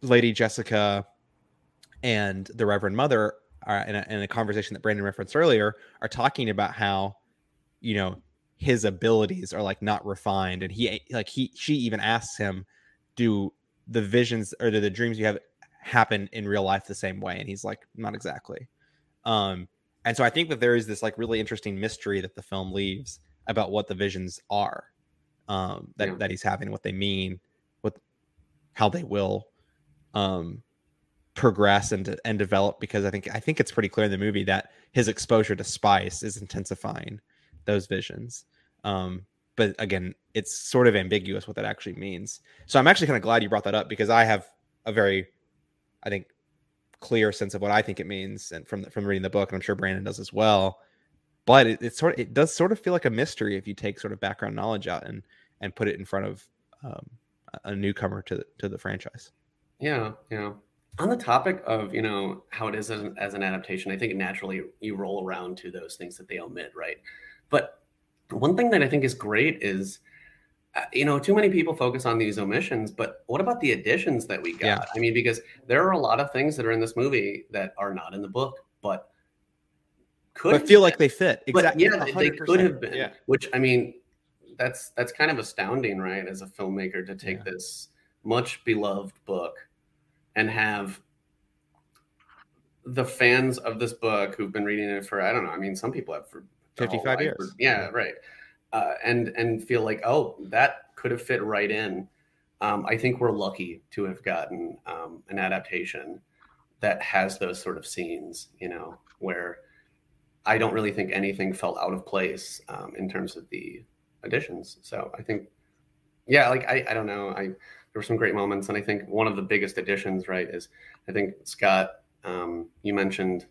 Lady Jessica and the Reverend Mother are in a, in a conversation that Brandon referenced earlier are talking about how you know his abilities are like not refined and he like he she even asks him do the visions or do the dreams you have happen in real life the same way? And he's like not exactly. Um and so i think that there is this like really interesting mystery that the film leaves about what the visions are um that, yeah. that he's having what they mean what how they will um progress and and develop because i think i think it's pretty clear in the movie that his exposure to spice is intensifying those visions. Um, but again, it's sort of ambiguous what that actually means. So I'm actually kind of glad you brought that up because I have a very, I think, clear sense of what I think it means, and from from reading the book, and I'm sure Brandon does as well. But it, it sort of it does sort of feel like a mystery if you take sort of background knowledge out and and put it in front of um, a newcomer to the, to the franchise. Yeah, yeah. On the topic of you know how it is as an, as an adaptation, I think naturally you roll around to those things that they omit, right? But one thing that I think is great is, uh, you know, too many people focus on these omissions, but what about the additions that we got? Yeah. I mean, because there are a lot of things that are in this movie that are not in the book, but could but feel like they fit. Exactly. yeah, 100%. they could have been. Yeah. Which I mean, that's that's kind of astounding, right? As a filmmaker, to take yeah. this much beloved book and have the fans of this book who've been reading it for I don't know. I mean, some people have for 55 years. Or, yeah, right. Uh, and and feel like oh that could have fit right in. Um, I think we're lucky to have gotten um, an adaptation that has those sort of scenes, you know, where I don't really think anything felt out of place um, in terms of the additions. So I think, yeah, like I, I don't know, I there were some great moments, and I think one of the biggest additions, right, is I think Scott, um, you mentioned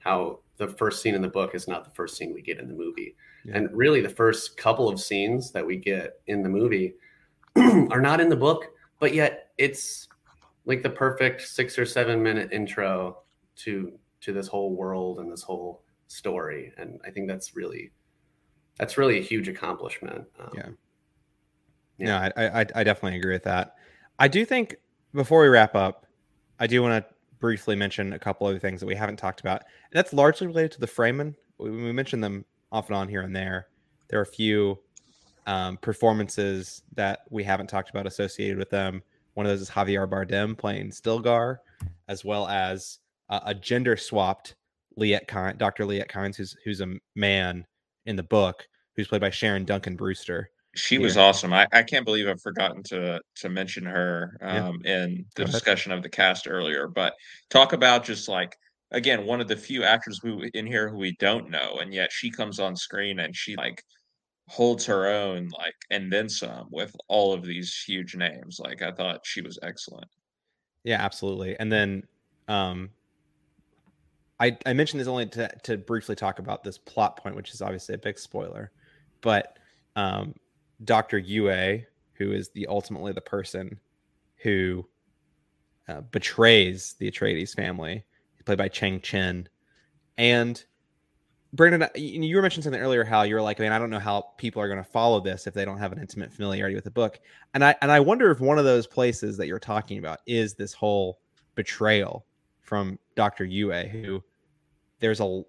how the first scene in the book is not the first scene we get in the movie. Yeah. And really, the first couple of scenes that we get in the movie are not in the book, but yet it's like the perfect six or seven minute intro to to this whole world and this whole story. And I think that's really that's really a huge accomplishment. Um, yeah. Yeah, no, I, I I definitely agree with that. I do think before we wrap up, I do want to briefly mention a couple other things that we haven't talked about. And that's largely related to the Fremen. We, we mentioned them off and on here and there. There are a few um, performances that we haven't talked about associated with them. One of those is Javier Bardem playing Stilgar, as well as uh, a gender swapped Liet Kynes, Dr. Liet Kynes, who's who's a man in the book, who's played by Sharon Duncan Brewster. She was awesome. I, I can't believe I've forgotten to to mention her um, yeah. in the discussion of the cast earlier. But talk about just like again one of the few actors who in here who we don't know, and yet she comes on screen and she like holds her own like and then some with all of these huge names. Like I thought she was excellent. Yeah, absolutely. And then um I I mentioned this only to to briefly talk about this plot point, which is obviously a big spoiler, but um Dr. Yue, who is the ultimately the person who uh, betrays the Atreides family, played by Chang Chen, and Brandon, you were mentioning something earlier how you were like, I mean, I don't know how people are going to follow this if they don't have an intimate familiarity with the book. And I and I wonder if one of those places that you're talking about is this whole betrayal from Dr. Yue, who there's a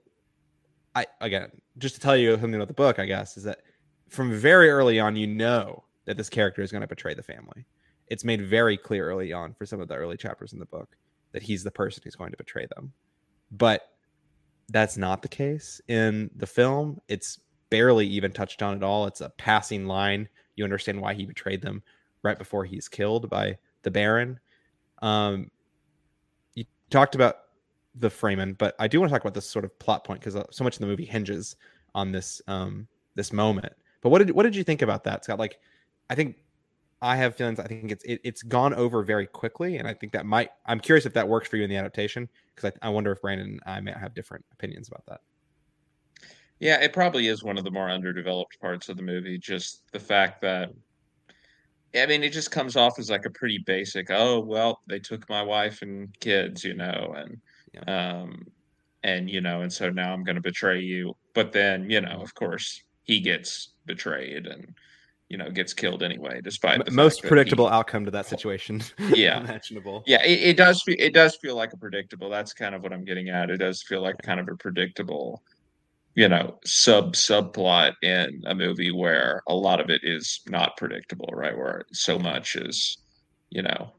I again, just to tell you something about the book, I guess, is that from very early on, you know that this character is going to betray the family. It's made very clear early on for some of the early chapters in the book that he's the person who's going to betray them. But that's not the case in the film. It's barely even touched on at all. It's a passing line. You understand why he betrayed them right before he's killed by the Baron. Um, you talked about the Fremen, but I do want to talk about this sort of plot point because uh, so much of the movie hinges on this um, this moment. But what did what did you think about that, Scott? Like, I think I have feelings. I think it's it, it's gone over very quickly, and I think that might. I'm curious if that works for you in the adaptation because I, I wonder if Brandon and I may have different opinions about that. Yeah, it probably is one of the more underdeveloped parts of the movie. Just the fact that, I mean, it just comes off as like a pretty basic. Oh well, they took my wife and kids, you know, and yeah. um, and you know, and so now I'm going to betray you. But then, you know, of course, he gets betrayed and you know gets killed anyway despite the most predictable he, outcome to that situation. Yeah. Imaginable. Yeah it, it does feel, it does feel like a predictable that's kind of what i'm getting at. It does feel like kind of a predictable you know sub subplot in a movie where a lot of it is not predictable right? Where so much is you know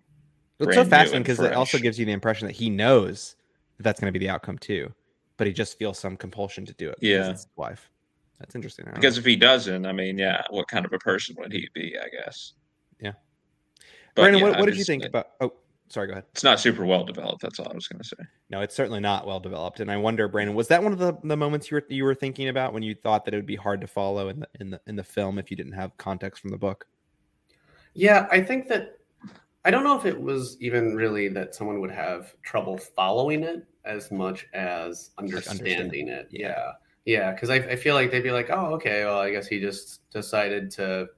it's so fascinating because it also gives you the impression that he knows that that's going to be the outcome too but he just feels some compulsion to do it yeah. his wife that's interesting. Because if he doesn't, I mean, yeah, what kind of a person would he be? I guess. Yeah. But, Brandon, yeah, what, what did you think about? Oh, sorry. Go ahead. It's not super well developed. That's all I was going to say. No, it's certainly not well developed. And I wonder, Brandon, was that one of the, the moments you were you were thinking about when you thought that it would be hard to follow in the in the in the film if you didn't have context from the book? Yeah, I think that I don't know if it was even really that someone would have trouble following it as much as understanding like it. Yeah. Yeah. Because I, I feel like they'd be like, oh, okay, well, I guess he just decided to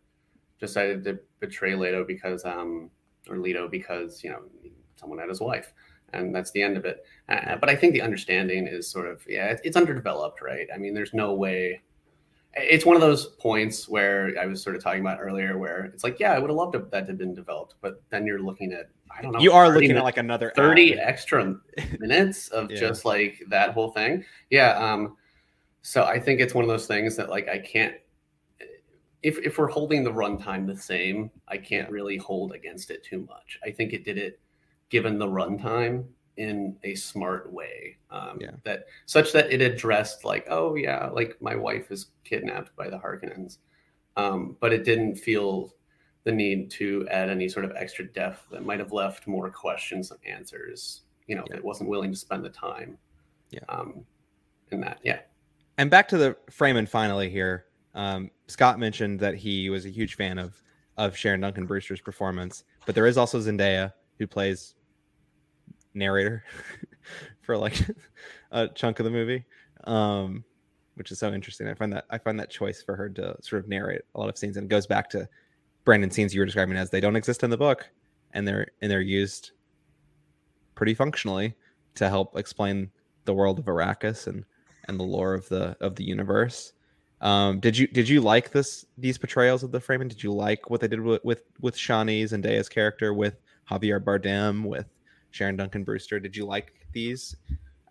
decided to betray Leto because um or Leto because you know someone had his wife, and that's the end of it. Uh, but I think the understanding is sort of yeah, it's underdeveloped, right? I mean, there's no way. It's one of those points where I was sort of talking about earlier, where it's like, yeah, I would have loved that to have been developed, but then you're looking at I don't know. You are looking at like another thirty hour. extra minutes of yeah. just like that whole thing. Yeah. Um, so I think it's one of those things that like I can't if if we're holding the runtime the same, I can't really hold against it too much. I think it did it given the runtime in a smart way. Um, yeah. that such that it addressed like, oh yeah, like my wife is kidnapped by the Harkonnens. Um, but it didn't feel the need to add any sort of extra depth that might have left more questions and answers. You know, yeah. it wasn't willing to spend the time. Yeah. Um, in that, yeah and back to the Fremen finally here. Um, Scott mentioned that he was a huge fan of of Sharon Duncan Brewster's performance, but there is also Zendaya who plays narrator for like a chunk of the movie, um, which is so interesting. I find that I find that choice for her to sort of narrate a lot of scenes, and it goes back to Brandon scenes you were describing as they don't exist in the book, and they're and they're used pretty functionally to help explain the world of Arrakis and and the lore of the of the universe. Um, did you did you like this these portrayals of the Fremen? Did you like what they did with with, with Chani's and Daya's character, with Javier Bardem, with Sharon Duncan Brewster? Did you like these?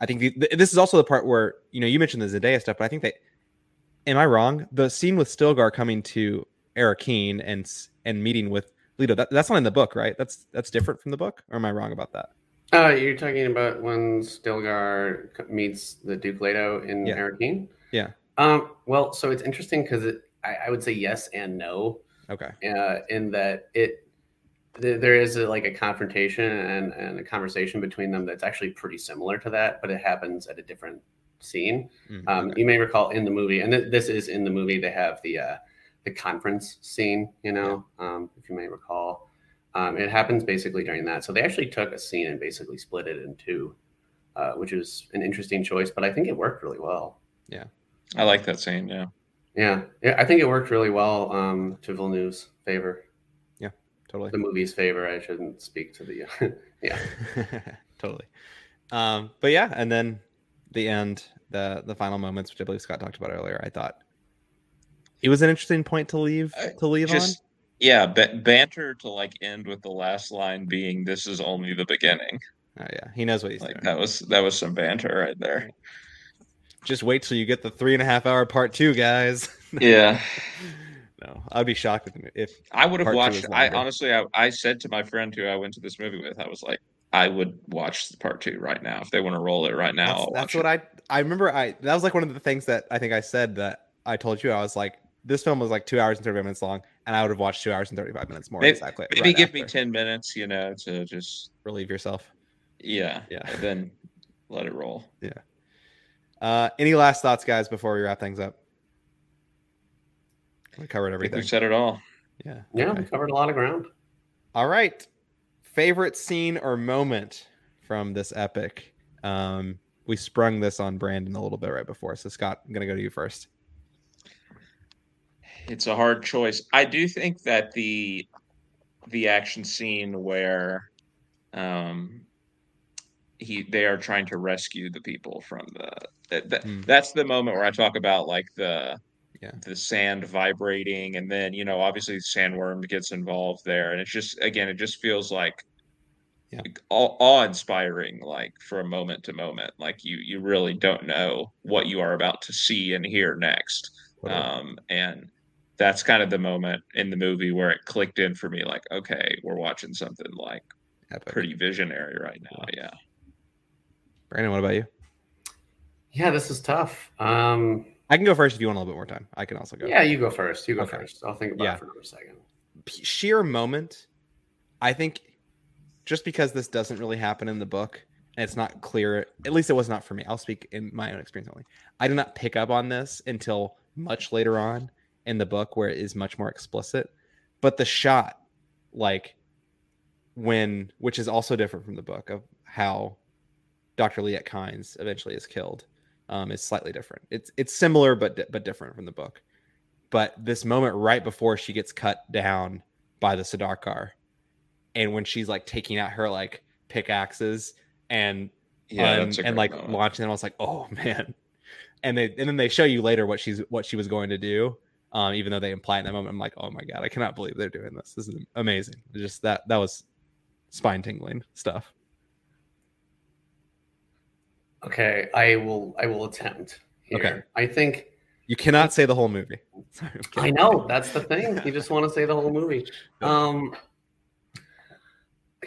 I think the, this is also the part where you know you mentioned the Zendaya stuff, but I think that am I wrong? The scene with Stilgar coming to Arrakeen and and meeting with Leto that, that's not in the book, right? That's that's different from the book, or am I wrong about that? Uh, you're talking about when Stilgar meets the Duke Leto in yeah. Arrakeen? Yeah. Um, well, so it's interesting because it, I, I, would say yes and no. Okay. Uh, in that it, th- there is a, like a confrontation and, and a conversation between them that's actually pretty similar to that, but it happens at a different scene. Mm, um, okay. You may recall in the movie, and th- this is in the movie, they have the uh, the conference scene. You know, yeah. um, if you may recall. Um, it happens basically during that. So they actually took a scene and basically split it in two, uh, which is an interesting choice, but I think it worked really well. Yeah. I like that scene. Yeah. Yeah. yeah I think it worked really well um, to Villeneuve's favor. Yeah, totally. The movie's favor. I shouldn't speak to the, yeah. totally. Um, but yeah. And then the end, the the final moments, which I believe Scott talked about earlier, I thought it was an interesting point to leave to leave Just on. Yeah, ba- banter to like end with the last line being "This is only the beginning." Oh yeah, he knows what he's Like doing. that was that was some banter right there. Just wait till you get the three and a half hour part two, guys. Yeah, no, I'd be shocked if, if I would have watched. I honestly, I, I said to my friend who I went to this movie with, I was like, I would watch the part two right now if they want to roll it right now. that's, that's what it. I I remember. I that was like one of the things that I think I said that I told you. I was like, this film was like two hours and thirty minutes long, and I would have watched two hours and thirty five minutes more. Maybe- exactly. Maybe right give me ten minutes, you know, to just relieve yourself. yeah, Yeah. and then let it roll. Yeah. Uh, any last thoughts, guys, before we wrap things up? We covered everything. we've said it all. Yeah. Yeah, okay. we covered a lot of ground. All right. Favorite scene or moment from this epic? Um, we sprung this on Brandon a little bit right before. So Scott, I'm gonna go to you first. It's a hard choice. I do think that the the action scene where um he they are trying to rescue the people from the that, that Hmm. that's the moment where I talk about like the Yeah. the sand vibrating and then you know obviously sandworm gets involved there and it's just again it just feels like Yeah. awe inspiring like for a moment to moment like you you really don't know what you are about to see and hear next um, and that's kind of the moment in the movie where it clicked in for me like okay we're watching something like Epic. pretty visionary right now yeah Brandon, what about you? Yeah, this is tough. Um, I can go first if you want a little bit more time. I can also go. yeah, you go first. You go Okay. first. I'll think about Yeah. it for another second. P- sheer moment. I think just because this doesn't really happen in the book and it's not clear, at least it was not for me. I'll speak in my own experience only. I did not pick up on this until much later on in the book where it is much more explicit. But the shot, like when, which is also different from the book of how Dr. Liet Kynes eventually is killed, um, is slightly different. It's it's similar but di- but different from the book. But this moment right before she gets cut down by the Sardaukar, and when she's like taking out her like pickaxes and yeah a and like moment. launching them, I was like, oh man. And they and then they show you later what she's what she was going to do. Um, even though they imply in that moment, I'm like, oh my god, I cannot believe they're doing this. This is amazing. Just that that was spine tingling stuff. Okay, I will. I will attempt. Here. Okay. I think You cannot say the whole movie. Sorry, I know that's the thing. You just want to say the whole movie. Um,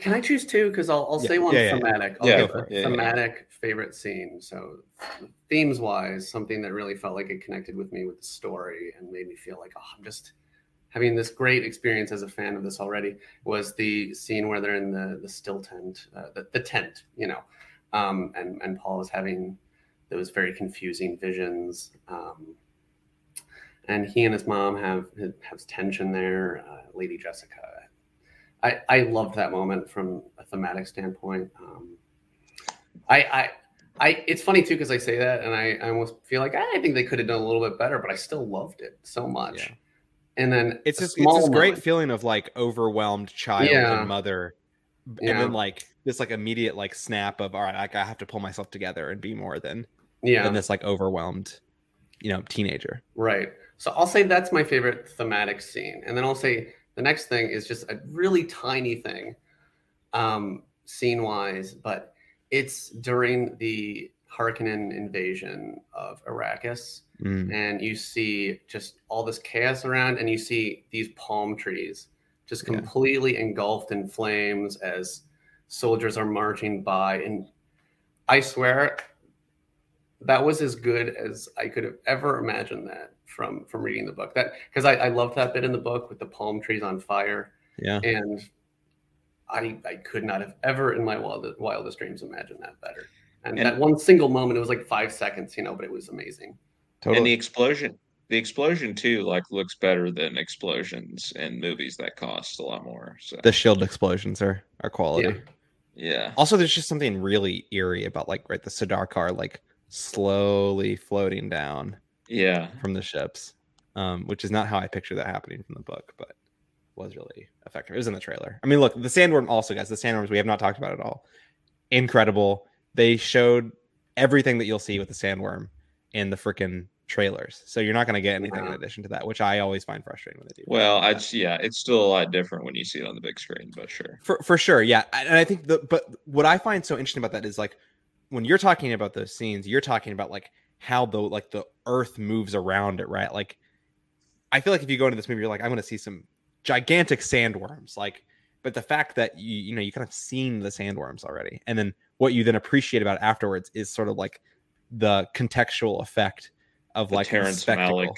can I choose two? Because I'll, I'll Yeah, say one yeah, yeah, yeah. thematic. I'll Yeah, give a it. Yeah, yeah. thematic favorite scene. So, themes wise, something that really felt like it connected with me with the story and made me feel like, oh, I'm just having this great experience as a fan of this already. Was the scene where they're in the the still tent, uh, the, the tent, you know, um, and and Paul is having those very confusing visions. Um, and he and his mom have has tension there. Uh, Lady Jessica, I I loved that moment from a thematic standpoint. Um, I I. I, it's funny too because I say that and I, I almost feel like "Ah, I think they could have done a little bit better, but I still loved it so much. Yeah. And then It's just it's this great feeling of like overwhelmed child Yeah. and mother, b- Yeah. and then like this like immediate like snap of all right, like, I have to pull myself together and be more than yeah, than this like overwhelmed, you know, teenager. Right. So I'll say that's my favorite thematic scene. And then I'll say the next thing is just a really tiny thing, um, scene wise, but it's during the Harkonnen invasion of Arrakis. Mm. And you see just all this chaos around, and you see these palm trees just Yeah. completely engulfed in flames as soldiers are marching by. And I swear, that was as good as I could have ever imagined that from from reading the book. That because I, I loved that bit in the book with the palm trees on fire, Yeah. and I I could not have ever in my wildest, wildest dreams imagined that better. And, And- that one single moment, it was like five seconds, you know, but it was amazing. Totally. and the explosion the explosion too like looks better than explosions in movies that cost a lot more so the shield explosions are are quality. Yeah. yeah Also, there's just something really eerie about like right the Sardaukar like slowly floating down yeah from the ships, um, which is not how I picture that happening from the book, but was really effective. It was in the trailer. I mean, look, the sandworm also, guys, the sandworms we have not talked about at all. Incredible. They showed everything that you'll see with the sandworm in the freaking trailers. So you're not going to get anything in addition to that, which I always find frustrating when they do. Well, I yeah, it's still a lot different when you see it on the big screen, but sure. For for sure, yeah. And I think the but what I find so interesting about that is like when you're talking about those scenes, you're talking about like how the like the earth moves around it, right? Like I feel like if you go into this movie, you're like, I'm gonna see some gigantic sandworms. Like, but the fact that you you know you kind of seen the sandworms already, and then what you then appreciate about it afterwards is sort of like the contextual effect of The like Terrence spectacle. Malick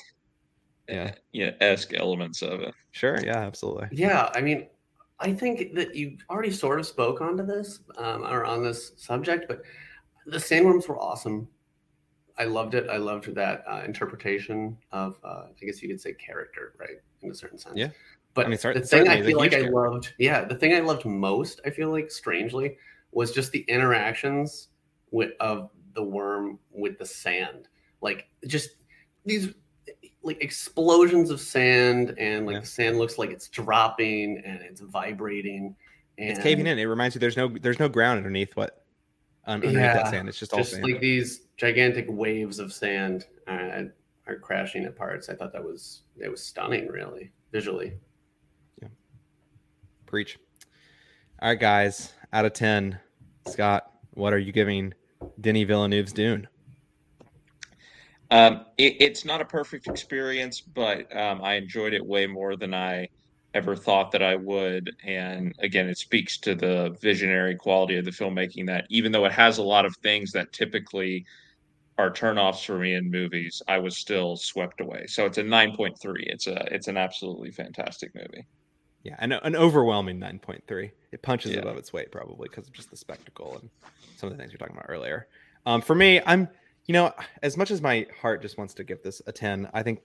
Yeah. yeah, esque elements of it. Sure, yeah, absolutely. Yeah, I mean, I think that you already sort of spoke onto this um, or on this subject, but the sandworms were awesome. I loved it. I loved that uh, interpretation of, uh, I guess you could say, character, right, in a certain sense. Yeah. But I mean, the thing I feel like I character. loved, yeah, the thing I loved most, I feel like, strangely, was just the interactions with of the worm with the sand, like just these like explosions of sand, and like Yeah. the sand looks like it's dropping and it's vibrating. And It's caving in. It reminds you there's no there's no ground underneath what un- underneath that sand. It's just all Just sand. like these gigantic waves of sand uh, are crashing at parts. I thought that was it was stunning, really visually. Yeah. Preach. All right, guys. Out of ten, Scott, what are you giving Denis Villeneuve's Dune? Um, it, it's not a perfect experience, but um, I enjoyed it way more than I ever thought that I would. And again, it speaks to the visionary quality of the filmmaking that even though it has a lot of things that typically are turnoffs for me in movies, I was still swept away. So it's a 9.3. It's a it's an absolutely fantastic movie. Yeah, an, an overwhelming nine point three. It punches Yeah. above its weight probably because of just the spectacle and some of the things you're talking about earlier. Um, for me, I'm you know as much as my heart just wants to give this a ten, I think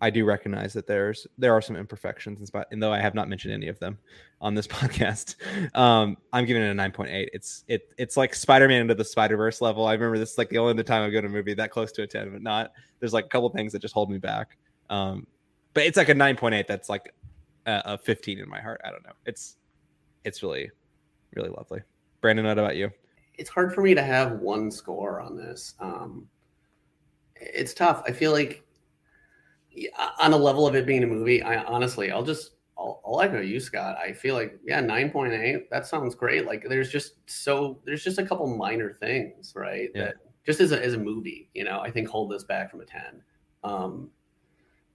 I do recognize that there's there are some imperfections in spot, and though I have not mentioned any of them on this podcast, um, I'm giving it a nine point eight. It's it it's like Spider-Man into the Spider-Verse level. I remember this is like the only time I've gone to a movie that close to a ten, but not. There's like a couple things that just hold me back. Um, but it's like a nine point eight. That's like a, a 15 in my heart. I don't know. It's it's really really lovely. Brandon, what about you? It's hard for me to have one score on this. Um, it's tough. I feel like on a level of it being a movie, I honestly, I'll just I'll, I'll echo you, Scott. I feel like yeah, nine point eight. That sounds great. Like there's just so there's just a couple minor things, right? Yeah. That just as a as a movie, you know, I think hold this back from a ten. Um,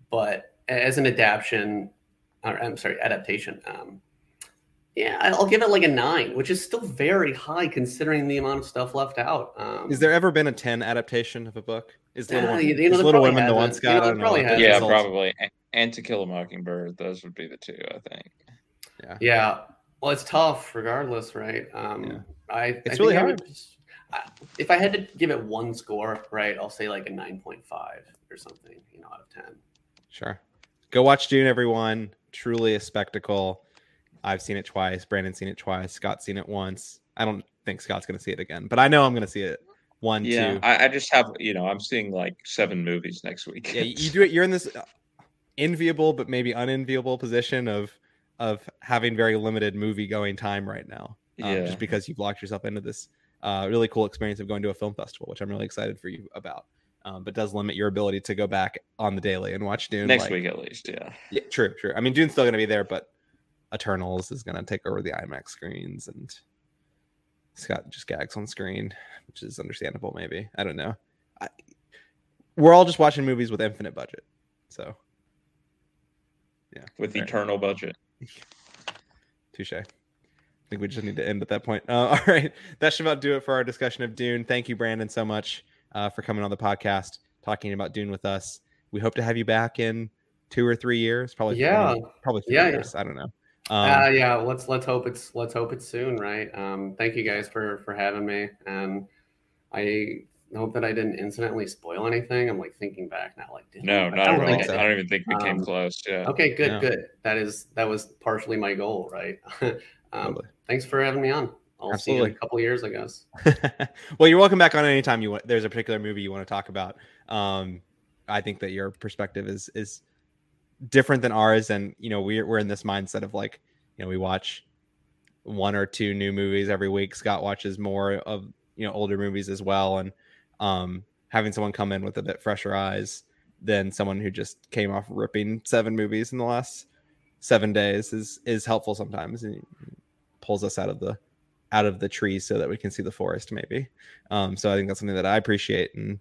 but as an adaptation, or I'm sorry, adaptation. Um, yeah, I'll give it like a nine, which is still very high considering the amount of stuff left out. Um, Is there ever been a 10 adaptation of a book? Is Little, Yeah, Women- you- you know, is Little Women the one, hasn't. Scott? You know, I know. probably what that hasn't. Yeah, probably. A- And To Kill a Mockingbird. Those would be the two, I think. Yeah. Yeah. Well, it's tough regardless, right? Um, Yeah. I, It's I think really I hard. just- I- if I had to give it one score, right, I'll say like a 9.5 or something, you know, out of 10. Sure. Go watch Dune, everyone. Truly a spectacle. I've seen it twice. Brandon's seen it twice. Scott's seen it once. I don't think Scott's going to see it again, but I know I'm going to see it one, Yeah, two. I, I just have you know I'm seeing like seven movies next week. yeah, you do it. You're in this uh, enviable but maybe unenviable position of of having very limited movie going time right now. um, Yeah. just because you've locked yourself into this uh, really cool experience of going to a film festival, which I'm really excited for you about. Um, but does limit your ability to go back on the daily and watch Dune next like- week at least. Yeah. Yeah, true, true. I mean, Dune's still going to be there, but Eternals is going to take over the IMAX screens, and Scott just gags on screen, which is understandable. Maybe I don't know. I, we're all just watching movies with infinite budget, so yeah, With Right. eternal budget. touche. I think we just need to end at that point. Uh, all right, that should about do it for our discussion of Dune. Thank you, Brandon, so much uh, for coming on the podcast, talking about Dune with us. We hope to have you back in two or three years. Probably, Yeah. I mean, probably three Yeah, yeah. years. I don't know. Um, uh, yeah, let's let's hope it's let's hope it's soon, right? Um, thank you guys for for having me, and I hope that I didn't incidentally spoil anything. I'm like thinking back now, like No, I not don't at all. so. I don't even think we came Um, close. Yeah. Okay, good, No. good. That is that was partially my goal, right? um, thanks for having me on. I'll see you in a couple years, I guess. well, you're welcome back on anytime you want. There's a particular movie you want to talk about. Um, I think that your perspective is is different than ours, and you know we're we're in this mindset of like you know we watch one or two new movies every week. Scott watches more of you know older movies as well, and um, having someone come in with a bit fresher eyes than someone who just came off ripping seven movies in the last seven days is is helpful sometimes and pulls us out of the out of the trees so that we can see the forest maybe um, so i think that's something that i appreciate and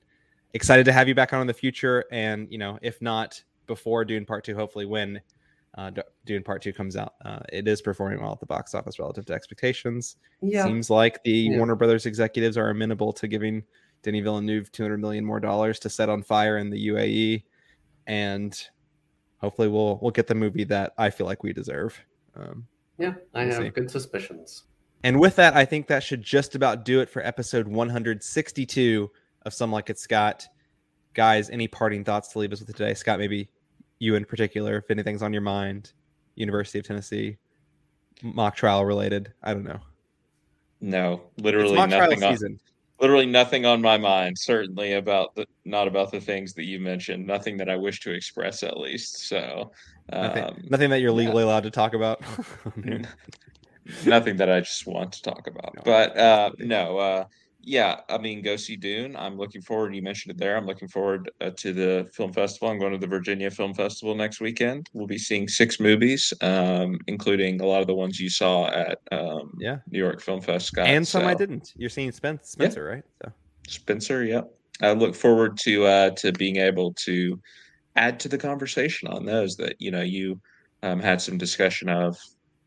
excited to have you back on in the future and you know if not before dune part two hopefully when uh, dune part two comes out uh, it is performing well at the box office relative to expectations yeah. seems like the yeah. warner brothers executives are amenable to giving Denis Villeneuve 200 million more dollars to set on fire in the UAE, and hopefully we'll we'll get the movie that I feel like we deserve. Um, yeah, I we'll have see. good suspicions. And with that, I think that should just about do it for episode 162 of Some Like It Scott. Guys, any parting thoughts to leave us with today? Scott, maybe you in particular, if anything's on your mind, University of Tennessee, mock trial related. I don't know. No, literally nothing. On, season literally nothing on my mind certainly about the not about the things that you mentioned nothing that i wish to express at least so um, nothing, nothing, that you're legally yeah. allowed to talk about nothing that i just want to talk about no, but uh, no uh, yeah, I mean, go see Dune. I'm looking forward. You mentioned it there. I'm looking forward uh, to the film festival. I'm going to the Virginia Film Festival next weekend. We'll be seeing six movies, um, including a lot of the ones you saw at um, yeah New York Film Fest, Scott. And some so. I didn't. You're seeing Spencer, Spencer yeah. right? So Spencer, yeah. I look forward to uh, to being able to add to the conversation on those that you know you um, had some discussion of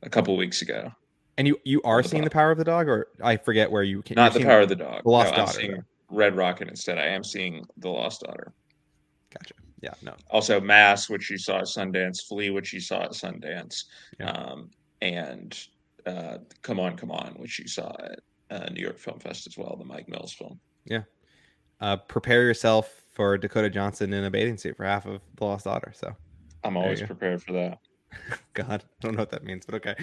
a couple weeks ago. And you you are seeing the power of the dog, or I forget where you can. Not the power of the dog. The Lost no, Daughter. I'm seeing Red Rocket instead. I am seeing the Lost Daughter. Gotcha. Yeah. No. Also, Mass, which you saw at Sundance, Flee, which you saw at Sundance, yeah. um, and uh, Come On, Come On, which you saw at uh, New York Film Fest as well, the Mike Mills film. Yeah. Uh, prepare yourself for Dakota Johnson in a bathing suit for half of The Lost Daughter. So I'm always prepared for that. God, I don't know what that means, but okay.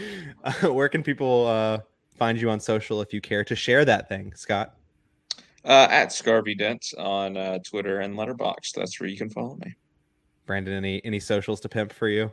Uh, where can people uh, find you on social if you care to share that thing, Scott? Uh, at Scarby Dent on uh, Twitter and Letterboxd. That's where you can follow me. Brandon, any any socials to pimp for you?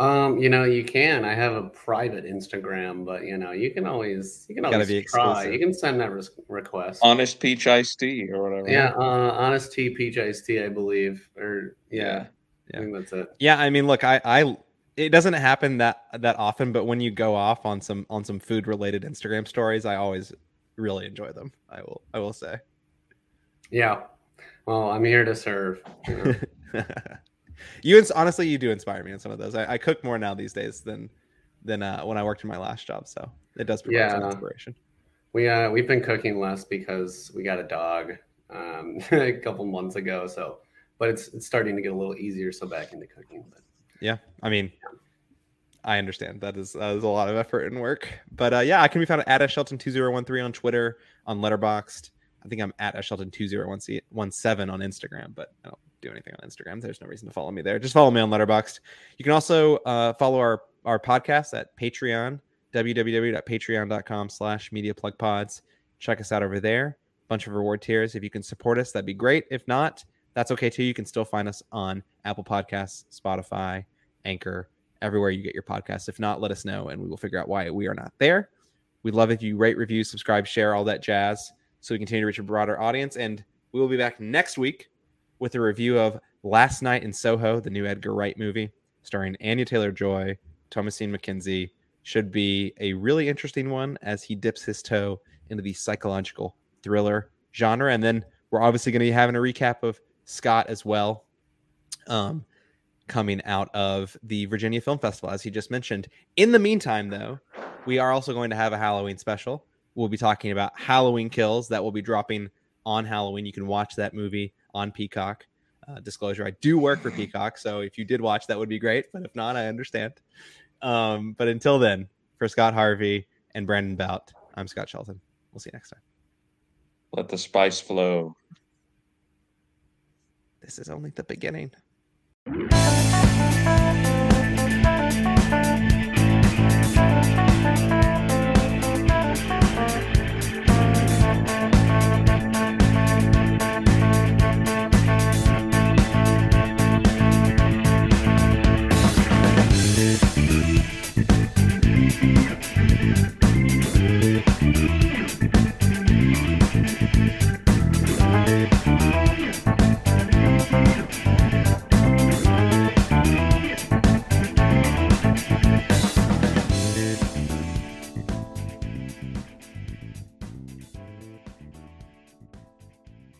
Um, you know, you can. I have a private Instagram, but you know, you can always you can always be try. Exclusive. You can send that request. Honest peach iced tea or whatever. Yeah, uh, honest tea peach iced tea, I believe. Or yeah, yeah. I think that's it. Yeah, I mean, look, I I it doesn't happen that that often, but when you go off on some on some food related Instagram stories, I always really enjoy them. I will I will say. Yeah. Well, I'm here to serve. You, know? you honestly you do inspire me in some of those. I, I cook more now these days than than uh, when I worked in my last job, so it does provide yeah. some inspiration. We uh we've been cooking less because we got a dog um, a couple months ago, so but it's it's starting to get a little easier. So back into cooking, but yeah, I mean, I understand that is, that is a lot of effort and work, but uh, yeah, I can be found at Shelton two zero one three on Twitter, on Letterboxd. I think I'm at Shelton two zero one seven on Instagram, but I don't do anything on Instagram. There's no reason to follow me there. Just follow me on Letterboxd. You can also uh, follow our our podcast at Patreon www.patreon.com slash media plug pods check us out over there bunch of reward tiers if you can support us that'd be great if not that's okay too. You can still find us on Apple Podcasts, Spotify, Anchor, everywhere you get your podcasts. If not, let us know and we will figure out why we are not there. We'd love if you rate, review, subscribe, share, all that jazz so we continue to reach a broader audience. And we will be back next week with a review of Last Night in Soho, the new Edgar Wright movie starring Anya Taylor Joy, Thomasin McKenzie. Should be a really interesting one as he dips his toe into the psychological thriller genre. And then we're obviously going to be having a recap of Scott as well, um, coming out of the Virginia Film Festival, as he just mentioned. In the meantime, though, we are also going to have a Halloween special. We'll be talking about Halloween Kills that will be dropping on Halloween. You can watch that movie on Peacock. Uh, disclosure: I do work for Peacock, so if you did watch, that would be great. But if not, I understand. Um, but until then, for Scott Harvey and Brandon Bout, I'm Scott Shelton. We'll see you next time. Let the spice flow. This is only the beginning. Thank